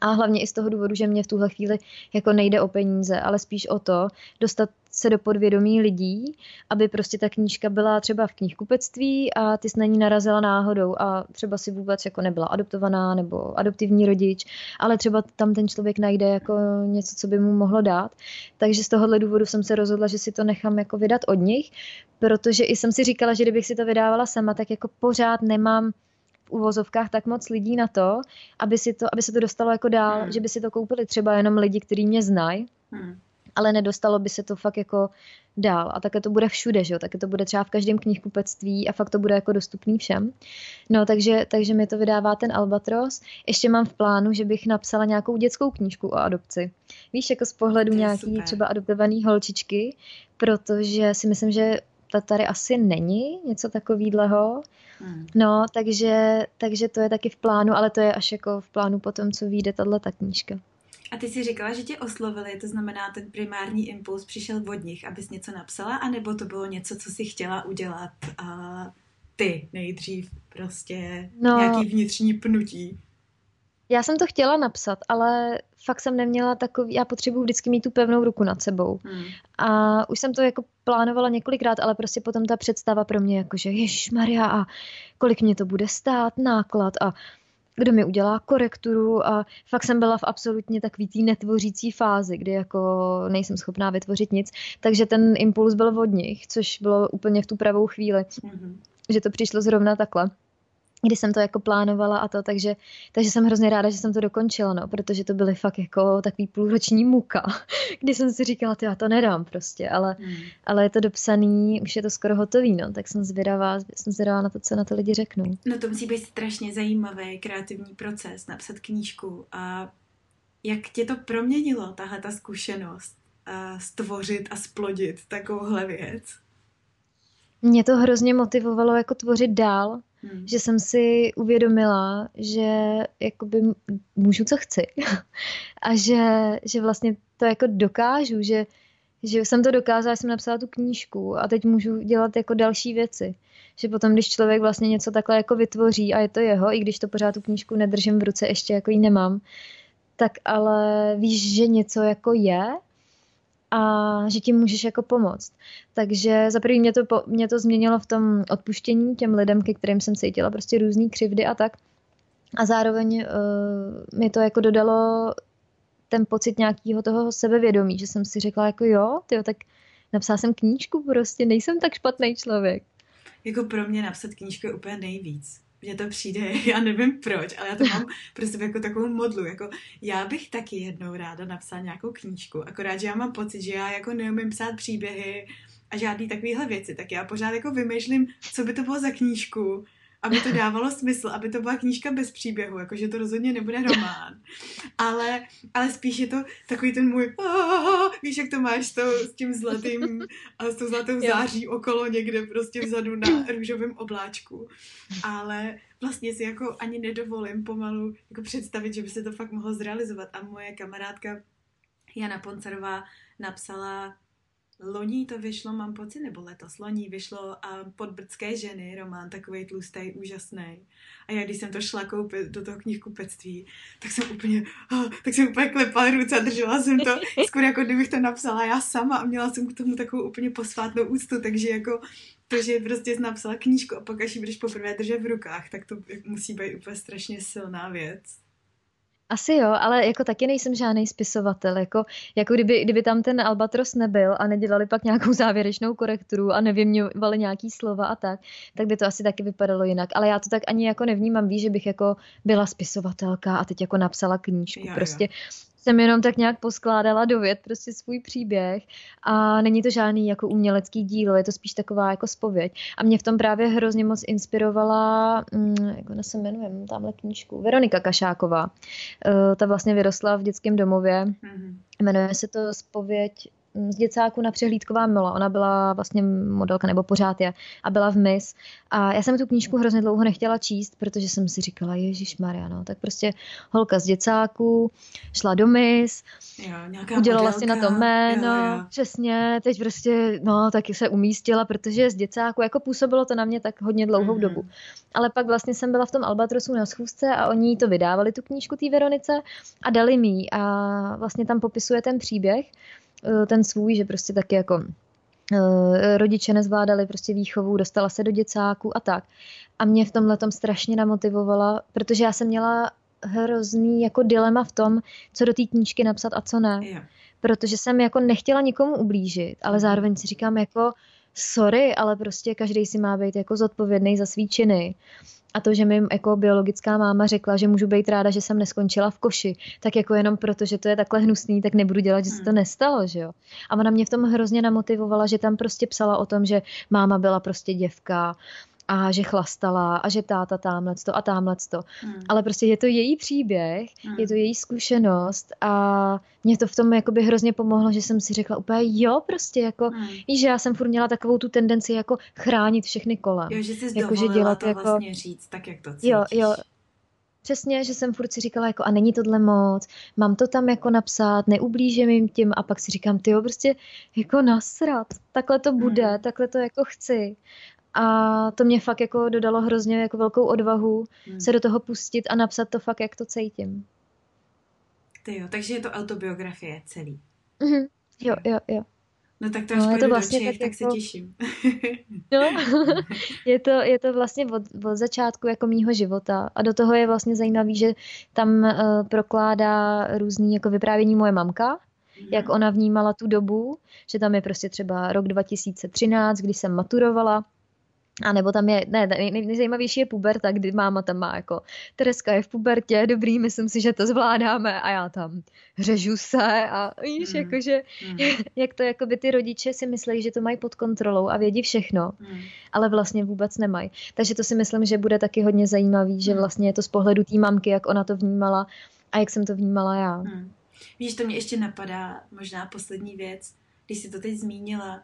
a hlavně i z toho důvodu, že mě v tuhle chvíli jako nejde o peníze, ale spíš o to dostat se do podvědomí lidí, aby prostě ta knížka byla třeba v knihkupectví a ty jsi na ní narazila náhodou a třeba si vůbec jako nebyla adoptovaná nebo adoptivní rodič, ale třeba tam ten člověk najde jako něco, co by mu mohlo dát. Takže z tohohle důvodu jsem se rozhodla, že si to nechám jako vydat od nich, protože i jsem si říkala, že kdybych si to vydávala sama, tak jako pořád nemám v uvozovkách tak moc lidí na to, aby, si to, aby se to dostalo jako dál, hmm. že by si to koupili třeba jenom lidi, kteří mě znají, hmm. ale nedostalo by se to fakt jako dál. A také to bude všude, že jo? Také to bude třeba v každém knihkupectví a fakt to bude jako dostupný všem. No, takže, takže mi to vydává ten Albatros. Ještě mám v plánu, že bych napsala nějakou dětskou knížku o adopci. Víš, jako z pohledu nějaký super. třeba adoptovaný holčičky, protože si myslím, že ta tady asi není něco takového. Hmm. No, takže, takže to je taky v plánu, ale to je až jako v plánu potom, co vyjde tahle ta knížka. A ty si říkala, že tě oslovili, to znamená, ten primární impuls přišel od nich, abys něco napsala, anebo to bylo něco, co si chtěla udělat a ty nejdřív prostě no, nějaký vnitřní pnutí? Já jsem to chtěla napsat, ale fakt jsem neměla takový, já potřebuji vždycky mít tu pevnou ruku nad sebou. Hmm. A už jsem to jako plánovala několikrát, ale prostě potom ta představa pro mě jako, že Ježíš Maria a kolik mě to bude stát, náklad a kdo mi udělá korekturu a fakt jsem byla v absolutně takový té netvořící fázi, kdy jako nejsem schopná vytvořit nic, takže ten impuls byl od nich, což bylo úplně v tu pravou chvíli, mm-hmm. že to přišlo zrovna takhle kdy jsem to jako plánovala a to, takže, takže jsem hrozně ráda, že jsem to dokončila, no, protože to byly fakt jako takový půlroční muka, [laughs] kdy jsem si říkala, ty já to nedám prostě, ale, hmm. ale je to dopsaný, už je to skoro hotový, no, tak jsem zvědavá, jsem zvědavá na to, co na to lidi řeknou. No to musí být strašně zajímavý kreativní proces, napsat knížku a jak tě to proměnilo, tahle ta zkušenost, a stvořit a splodit takovouhle věc? Mě to hrozně motivovalo jako tvořit dál, Hmm. Že jsem si uvědomila, že jakoby můžu, co chci. [laughs] a že, že vlastně to jako dokážu, že, že jsem to dokázala, jsem napsala tu knížku a teď můžu dělat jako další věci. Že potom, když člověk vlastně něco takhle jako vytvoří a je to jeho, i když to pořád tu knížku nedržím v ruce, ještě jako ji nemám, tak ale víš, že něco jako je a že ti můžeš jako pomoct. Takže za prvý mě to, mě to změnilo v tom odpuštění těm lidem, ke kterým jsem cítila prostě různý křivdy a tak. A zároveň uh, mi to jako dodalo ten pocit nějakého toho sebevědomí, že jsem si řekla jako jo, tyjo, tak napsala jsem knížku prostě, nejsem tak špatný člověk. Jako pro mě napsat knížku je úplně nejvíc mně to přijde, [laughs] já nevím proč, ale já to mám [laughs] prostě jako takovou modlu, jako já bych taky jednou ráda napsala nějakou knížku, akorát, že já mám pocit, že já jako neumím psát příběhy a žádný takovéhle věci, tak já pořád jako vymýšlím, co by to bylo za knížku, aby to dávalo smysl, aby to byla knížka bez příběhu, jakože to rozhodně nebude román. Ale, ale spíš je to takový ten můj, oh, víš, jak to máš to, s tím zlatým a s tou zlatou září okolo někde prostě vzadu na růžovém obláčku. Ale vlastně si jako ani nedovolím pomalu jako představit, že by se to fakt mohlo zrealizovat. A moje kamarádka Jana Poncerová napsala Loní to vyšlo, mám pocit, nebo letos loní vyšlo a podbrdské ženy, román takový tlustý, úžasný. A já, když jsem to šla koupit do toho knihkupectví, tak jsem úplně, oh, tak jsem úplně klepala ruce a držela jsem to, [laughs] skoro jako kdybych to napsala já sama a měla jsem k tomu takovou úplně posvátnou úctu, takže jako to, že prostě jsi napsala knížku a pak až ji budeš poprvé držet v rukách, tak to musí být úplně strašně silná věc. Asi jo, ale jako taky nejsem žádný spisovatel. Jako, jako kdyby, kdyby tam ten Albatros nebyl a nedělali pak nějakou závěrečnou korekturu a nevyměňovali nějaký slova a tak, tak by to asi taky vypadalo jinak. Ale já to tak ani jako nevnímám, víš, že bych jako byla spisovatelka a teď jako napsala knížku. Jo, prostě jo jsem jenom tak nějak poskládala do věd prostě svůj příběh a není to žádný jako umělecký dílo, je to spíš taková jako spověď. A mě v tom právě hrozně moc inspirovala, mm, jak ona se jmenuje, tamhle knížku, Veronika Kašáková. Uh, ta vlastně vyrostla v dětském domově. Mm-hmm. Jmenuje se to Spověď z děcáku na přehlídková Mila. Ona byla vlastně modelka, nebo pořád je, a byla v MIS. A já jsem tu knížku hrozně dlouho nechtěla číst, protože jsem si říkala, Ježíš Maria, no, tak prostě holka z děcáku, šla do MIS, jo, udělala modelka. si na to jméno, jo, jo. přesně, teď prostě, no, taky se umístila, protože z děcáku, jako působilo to na mě tak hodně dlouhou mm-hmm. dobu. Ale pak vlastně jsem byla v tom Albatrosu na schůzce a oni to vydávali, tu knížku té Veronice a dali mi a vlastně tam popisuje ten příběh ten svůj, že prostě taky jako eh, rodiče nezvládali prostě výchovu, dostala se do děcáku a tak. A mě v tomhle tom strašně namotivovala, protože já jsem měla hrozný jako dilema v tom, co do té knížky napsat a co ne. Yeah. Protože jsem jako nechtěla nikomu ublížit, ale zároveň si říkám jako sorry, ale prostě každý si má být jako zodpovědný za svý činy. A to, že mi jako biologická máma řekla, že můžu být ráda, že jsem neskončila v koši, tak jako jenom proto, že to je takhle hnusný, tak nebudu dělat, že se to hmm. nestalo, že jo. A ona mě v tom hrozně namotivovala, že tam prostě psala o tom, že máma byla prostě děvka a že chlastala a že táta tamhle to a tamhle to. Hmm. Ale prostě je to její příběh, hmm. je to její zkušenost a mě to v tom jakoby hrozně pomohlo, že jsem si řekla úplně jo, prostě jako, hmm. víš, že já jsem furt měla takovou tu tendenci jako chránit všechny kolem. Jo, že jsi jako, že dělat to jako, vlastně říct tak, jak to cítíš. Jo, jo, Přesně, že jsem furt si říkala jako a není tohle moc, mám to tam jako napsat, neublížím jim tím a pak si říkám, ty jo, prostě jako nasrat, takhle to bude, hmm. takhle to jako chci. A to mě fakt jako dodalo hrozně jako velkou odvahu hmm. se do toho pustit a napsat to fakt, jak to cítím. Ty jo, takže je to autobiografie celý. Mm-hmm. Jo, jo, jo. No tak to až no, je to vlastně do Čech, tak, tak jako... se těším. [laughs] no, je to, je to vlastně od, od začátku jako mýho života a do toho je vlastně zajímavý, že tam uh, prokládá různý jako vyprávění moje mamka, mm. jak ona vnímala tu dobu, že tam je prostě třeba rok 2013, kdy jsem maturovala a nebo tam je, ne, nej, nejzajímavější je puberta, kdy máma tam má jako, Tereska je v pubertě, dobrý, myslím si, že to zvládáme a já tam řežu se a víš, mm. jakože, mm. jak to jako by ty rodiče si myslí, že to mají pod kontrolou a vědí všechno, mm. ale vlastně vůbec nemají. Takže to si myslím, že bude taky hodně zajímavý, že mm. vlastně je to z pohledu té mamky, jak ona to vnímala a jak jsem to vnímala já. Mm. Víš, to mě ještě napadá, možná poslední věc, když jsi to teď zmínila,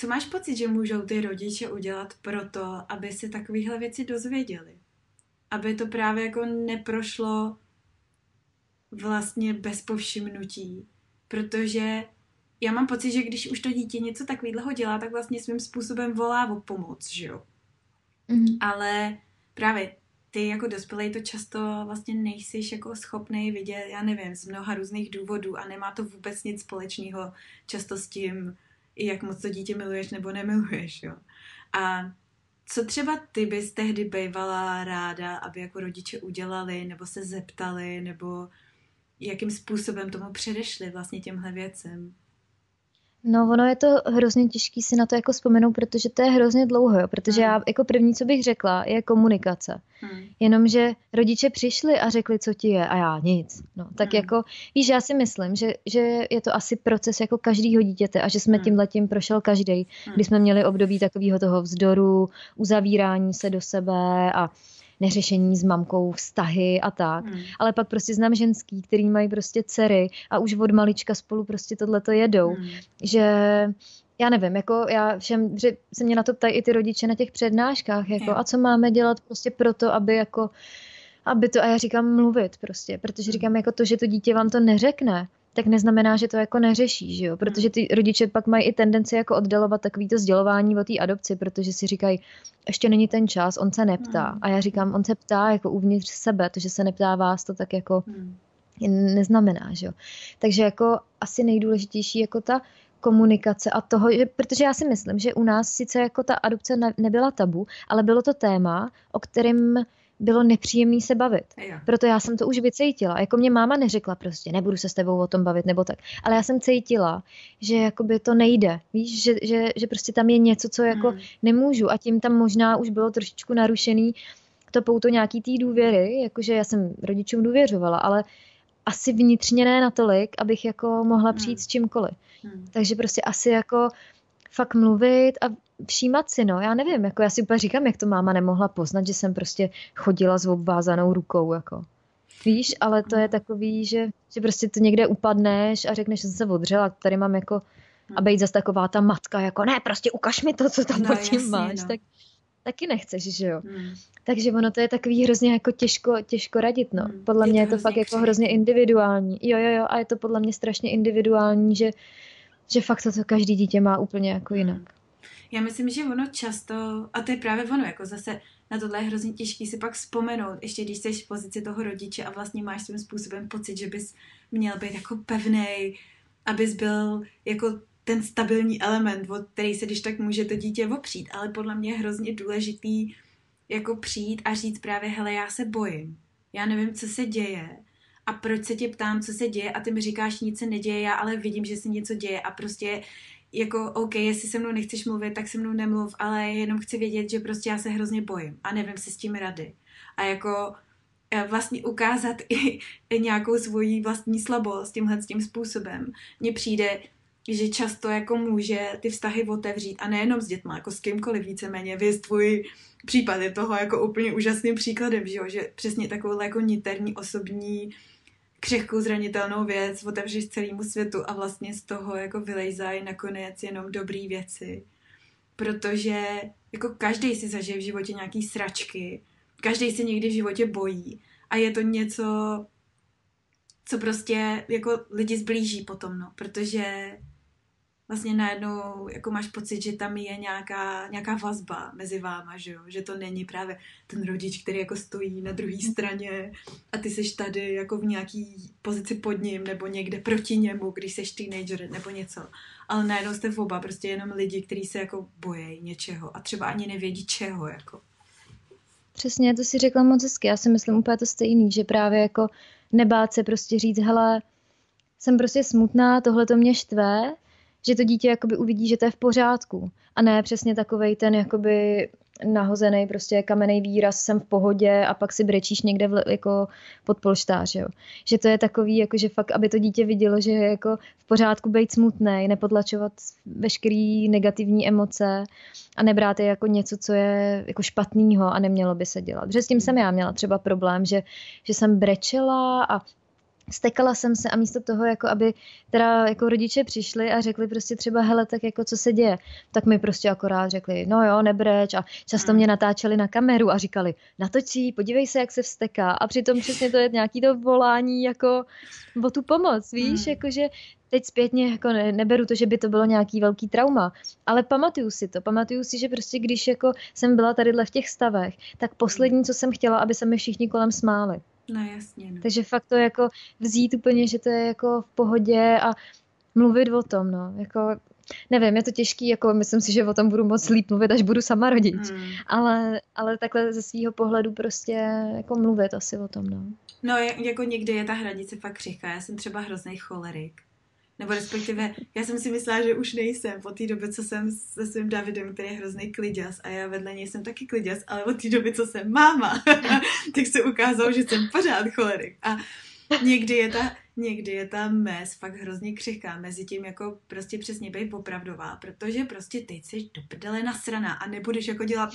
co máš pocit, že můžou ty rodiče udělat pro to, aby se takovéhle věci dozvěděli? Aby to právě jako neprošlo vlastně bez povšimnutí. Protože já mám pocit, že když už to dítě něco takového dělá, tak vlastně svým způsobem volá o pomoc, že jo? Mm-hmm. Ale právě ty jako dospělý to často vlastně nejsi jako schopný vidět, já nevím, z mnoha různých důvodů a nemá to vůbec nic společného často s tím, i jak moc to dítě miluješ nebo nemiluješ, jo. A co třeba ty bys tehdy bývala ráda, aby jako rodiče udělali, nebo se zeptali, nebo jakým způsobem tomu předešli vlastně těmhle věcem? No, ono je to hrozně těžký si na to jako vzpomenout, protože to je hrozně dlouho, jo? protože hmm. já jako první, co bych řekla, je komunikace. Hmm. Jenomže rodiče přišli a řekli, co ti je a já nic. No, tak hmm. jako, víš, já si myslím, že, že je to asi proces jako každýho dítěte a že jsme hmm. tím letím prošel každý, hmm. kdy jsme měli období takového toho vzdoru, uzavírání se do sebe a neřešení s mamkou, vztahy a tak. Hmm. Ale pak prostě znám ženský, který mají prostě dcery a už od malička spolu prostě tohleto jedou. Hmm. Že já nevím, jako já všem, že se mě na to ptají i ty rodiče na těch přednáškách, jako a co máme dělat prostě proto, aby jako aby to, a já říkám mluvit prostě, protože hmm. říkám jako to, že to dítě vám to neřekne, tak neznamená, že to jako neřeší, že jo? Protože hmm. ty rodiče pak mají i tendenci jako oddalovat takový to sdělování o té adopci, protože si říkají, ještě není ten čas, on se neptá. Hmm. A já říkám, on se ptá jako uvnitř sebe, to, že se neptá vás, to tak jako hmm. neznamená, že jo? Takže jako asi nejdůležitější jako ta komunikace a toho, že, protože já si myslím, že u nás sice jako ta adopce ne, nebyla tabu, ale bylo to téma, o kterém bylo nepříjemný se bavit. Proto já jsem to už vycítila. Jako mě máma neřekla prostě, nebudu se s tebou o tom bavit nebo tak. Ale já jsem cítila, že jakoby to nejde. Víš, že, že, že prostě tam je něco, co jako hmm. nemůžu. A tím tam možná už bylo trošičku narušený to pouto nějaký té důvěry, jakože já jsem rodičům důvěřovala, ale asi vnitřně ne natolik, abych jako mohla přijít hmm. s čímkoliv. Hmm. Takže prostě asi jako fakt mluvit a všímat si, no, já nevím, jako já si úplně říkám, jak to máma nemohla poznat, že jsem prostě chodila s obvázanou rukou, jako. Víš, ale to je takový, že, že prostě to někde upadneš a řekneš, že jsem se odřela, tady mám jako, a být zase taková ta matka, jako ne, prostě ukaž mi to, co tam no, pod tím jasně, máš, no. tak taky nechceš, že jo. Hmm. Takže ono to je takový hrozně jako těžko, těžko radit, no. Hmm. Podle je mě to je to fakt jako hrozně individuální. Jo, jo, jo, a je to podle mě strašně individuální, že, že fakt to, to každý dítě má úplně jako jinak. Hmm. Já myslím, že ono často, a to je právě ono, jako zase na tohle je hrozně těžký si pak vzpomenout, ještě když jsi v pozici toho rodiče a vlastně máš svým způsobem pocit, že bys měl být jako pevný, abys byl jako ten stabilní element, od který se když tak může to dítě opřít, ale podle mě je hrozně důležitý jako přijít a říct právě, hele, já se bojím, já nevím, co se děje, a proč se tě ptám, co se děje a ty mi říkáš, nic se neděje, já ale vidím, že se něco děje a prostě jako OK, jestli se mnou nechceš mluvit, tak se mnou nemluv, ale jenom chci vědět, že prostě já se hrozně bojím a nevím si s tím rady. A jako eh, vlastně ukázat [laughs] i, nějakou svoji vlastní slabost tímhle tím způsobem. Mně přijde, že často jako může ty vztahy otevřít a nejenom s dětma, jako s kýmkoliv víceméně. Vy tvůj případ je toho jako úplně úžasným příkladem, že, jo? že přesně takovou jako niterní osobní křehkou zranitelnou věc otevřeš celému světu a vlastně z toho jako vylejzají nakonec jenom dobrý věci. Protože jako každý si zažije v životě nějaký sračky, každý se někdy v životě bojí a je to něco, co prostě jako lidi zblíží potom, no, protože vlastně najednou jako máš pocit, že tam je nějaká, nějaká vazba mezi váma, že jo? Že to není právě ten rodič, který jako stojí na druhé straně a ty seš tady jako v nějaký pozici pod ním nebo někde proti němu, když seš teenager nebo něco. Ale najednou jste v oba prostě jenom lidi, kteří se jako bojejí něčeho a třeba ani nevědí čeho, jako. Přesně, to si řekla moc hezky. Já si myslím úplně to stejný, že právě jako nebát se prostě říct, hele, jsem prostě smutná, tohle to mě štve, že to dítě jakoby uvidí, že to je v pořádku. A ne přesně takovej ten jakoby nahozený prostě kamenný výraz, jsem v pohodě a pak si brečíš někde v, jako pod polštář, jo. Že to je takový, jako že fakt, aby to dítě vidělo, že je jako v pořádku být smutný, nepodlačovat veškerý negativní emoce a nebrát je jako něco, co je jako špatného a nemělo by se dělat. Protože s tím jsem já měla třeba problém, že, že jsem brečela a stekala jsem se a místo toho, jako aby teda jako rodiče přišli a řekli prostě třeba, hele, tak jako co se děje, tak mi prostě akorát řekli, no jo, nebreč a často mě natáčeli na kameru a říkali, natočí, podívej se, jak se vsteká a přitom přesně to je nějaký to volání jako o tu pomoc, víš, hmm. jakože teď zpětně jako ne, neberu to, že by to bylo nějaký velký trauma, ale pamatuju si to, pamatuju si, že prostě když jako jsem byla tadyhle v těch stavech, tak poslední, co jsem chtěla, aby se mi všichni kolem smáli. No jasně. No. Takže fakt to jako vzít úplně, že to je jako v pohodě a mluvit o tom, no. Jako, nevím, je to těžký, jako myslím si, že o tom budu moc líp mluvit, až budu sama rodič. Hmm. Ale, ale takhle ze svého pohledu prostě jako mluvit asi o tom, no. No, jako někdy je ta hranice fakt křehká. Já jsem třeba hrozný cholerik. Nebo respektive, já jsem si myslela, že už nejsem po té době, co jsem se svým Davidem, který je hrozný kliděs a já vedle něj jsem taky kliděs, ale od té doby, co jsem máma, [laughs] tak se ukázalo, že jsem pořád cholerik. A někdy je ta, někdy je ta mez fakt hrozně křehká mezi tím jako prostě přesně být opravdová, protože prostě teď jsi do prdele nasraná a nebudeš jako dělat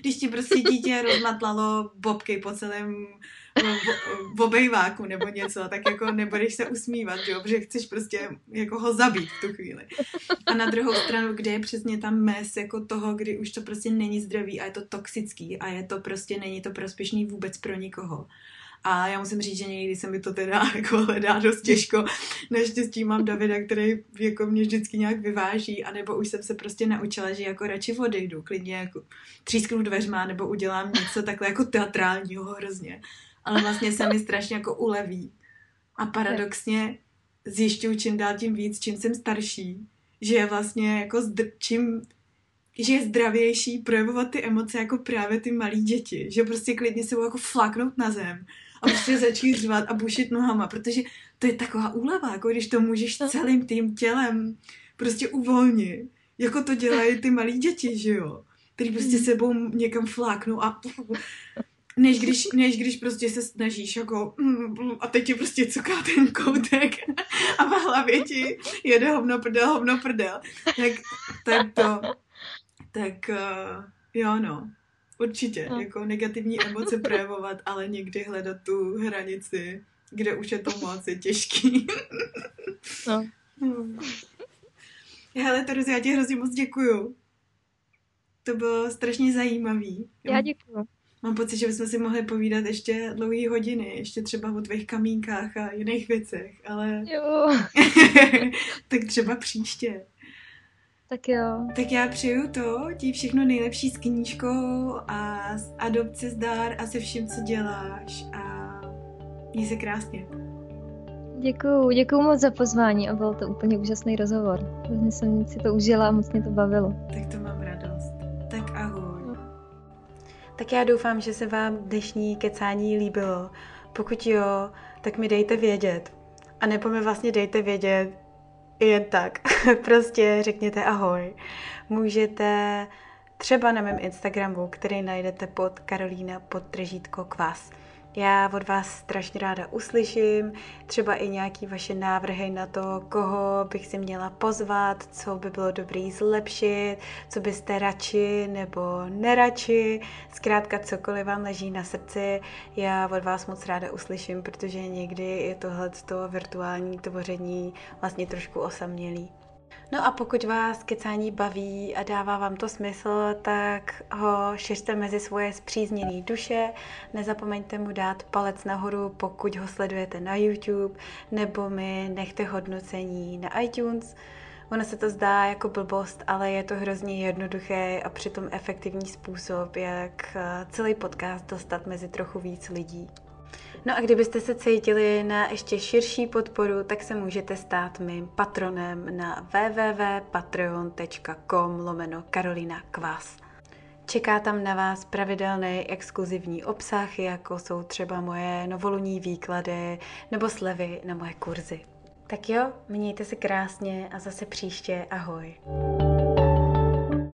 když ti prostě dítě rozmatlalo bobky po celém v obejváku nebo něco, tak jako nebudeš se usmívat, jo, protože chceš prostě jako ho zabít v tu chvíli. A na druhou stranu, kde je přesně tam mes jako toho, kdy už to prostě není zdravý a je to toxický a je to prostě, není to prospěšný vůbec pro nikoho. A já musím říct, že někdy se mi to teda [laughs] jako hledá dost těžko. Naštěstí mám Davida, který jako mě vždycky nějak vyváží, anebo už jsem se prostě naučila, že jako radši odejdu, klidně jako třísknu dveřma, nebo udělám něco takhle jako teatrálního hrozně ale vlastně se mi strašně jako uleví. A paradoxně zjišťuju čím dál tím víc, čím jsem starší, že je vlastně jako zdr- čím že je zdravější projevovat ty emoce jako právě ty malí děti, že prostě klidně se jako flaknout na zem a prostě začít řvat a bušit nohama, protože to je taková úleva, jako když to můžeš celým tím tělem prostě uvolnit, jako to dělají ty malí děti, že jo, který prostě mhm. sebou někam fláknou a než když, než když prostě se snažíš jako mm, a teď ti prostě cuká ten koutek a v hlavě ti jede hovno prdel, hovno prdel. Tak, tak to, tak uh, jo no, určitě, no. jako negativní emoce projevovat, ale někdy hledat tu hranici, kde už je to moc, je těžký. no. Hmm. Hele, Terezy, já ti hrozně moc děkuju. To bylo strašně zajímavý. Já děkuju. Mám pocit, že bychom si mohli povídat ještě dlouhé hodiny, ještě třeba o tvých kamínkách a jiných věcech, ale... [laughs] Jo. [laughs] tak třeba příště. Tak jo. Tak já přeju to, ti všechno nejlepší s knížkou a s adopci zdar a se vším, co děláš a měj se krásně. Děkuju, děkuju moc za pozvání a byl to úplně úžasný rozhovor. Hrozně jsem si to užila a moc mě to bavilo. Tak to mám radost. Tak já doufám, že se vám dnešní kecání líbilo. Pokud jo, tak mi dejte vědět. A nebo mi vlastně dejte vědět jen tak. [laughs] prostě řekněte ahoj. Můžete třeba na mém Instagramu, který najdete pod Karolína podtržítko kvas. Já od vás strašně ráda uslyším, třeba i nějaký vaše návrhy na to, koho bych si měla pozvat, co by bylo dobrý zlepšit, co byste radši nebo neradši, zkrátka cokoliv vám leží na srdci, já od vás moc ráda uslyším, protože někdy je tohle virtuální tvoření vlastně trošku osamělý. No a pokud vás kecání baví a dává vám to smysl, tak ho šiřte mezi svoje zpřízněné duše. Nezapomeňte mu dát palec nahoru, pokud ho sledujete na YouTube, nebo mi nechte hodnocení na iTunes. Ono se to zdá jako blbost, ale je to hrozně jednoduché a přitom efektivní způsob, jak celý podcast dostat mezi trochu víc lidí. No a kdybyste se cítili na ještě širší podporu, tak se můžete stát mým patronem na www.patreon.com lomeno Karolina Kvás. Čeká tam na vás pravidelný exkluzivní obsah, jako jsou třeba moje novoluní výklady nebo slevy na moje kurzy. Tak jo, mějte se krásně a zase příště ahoj.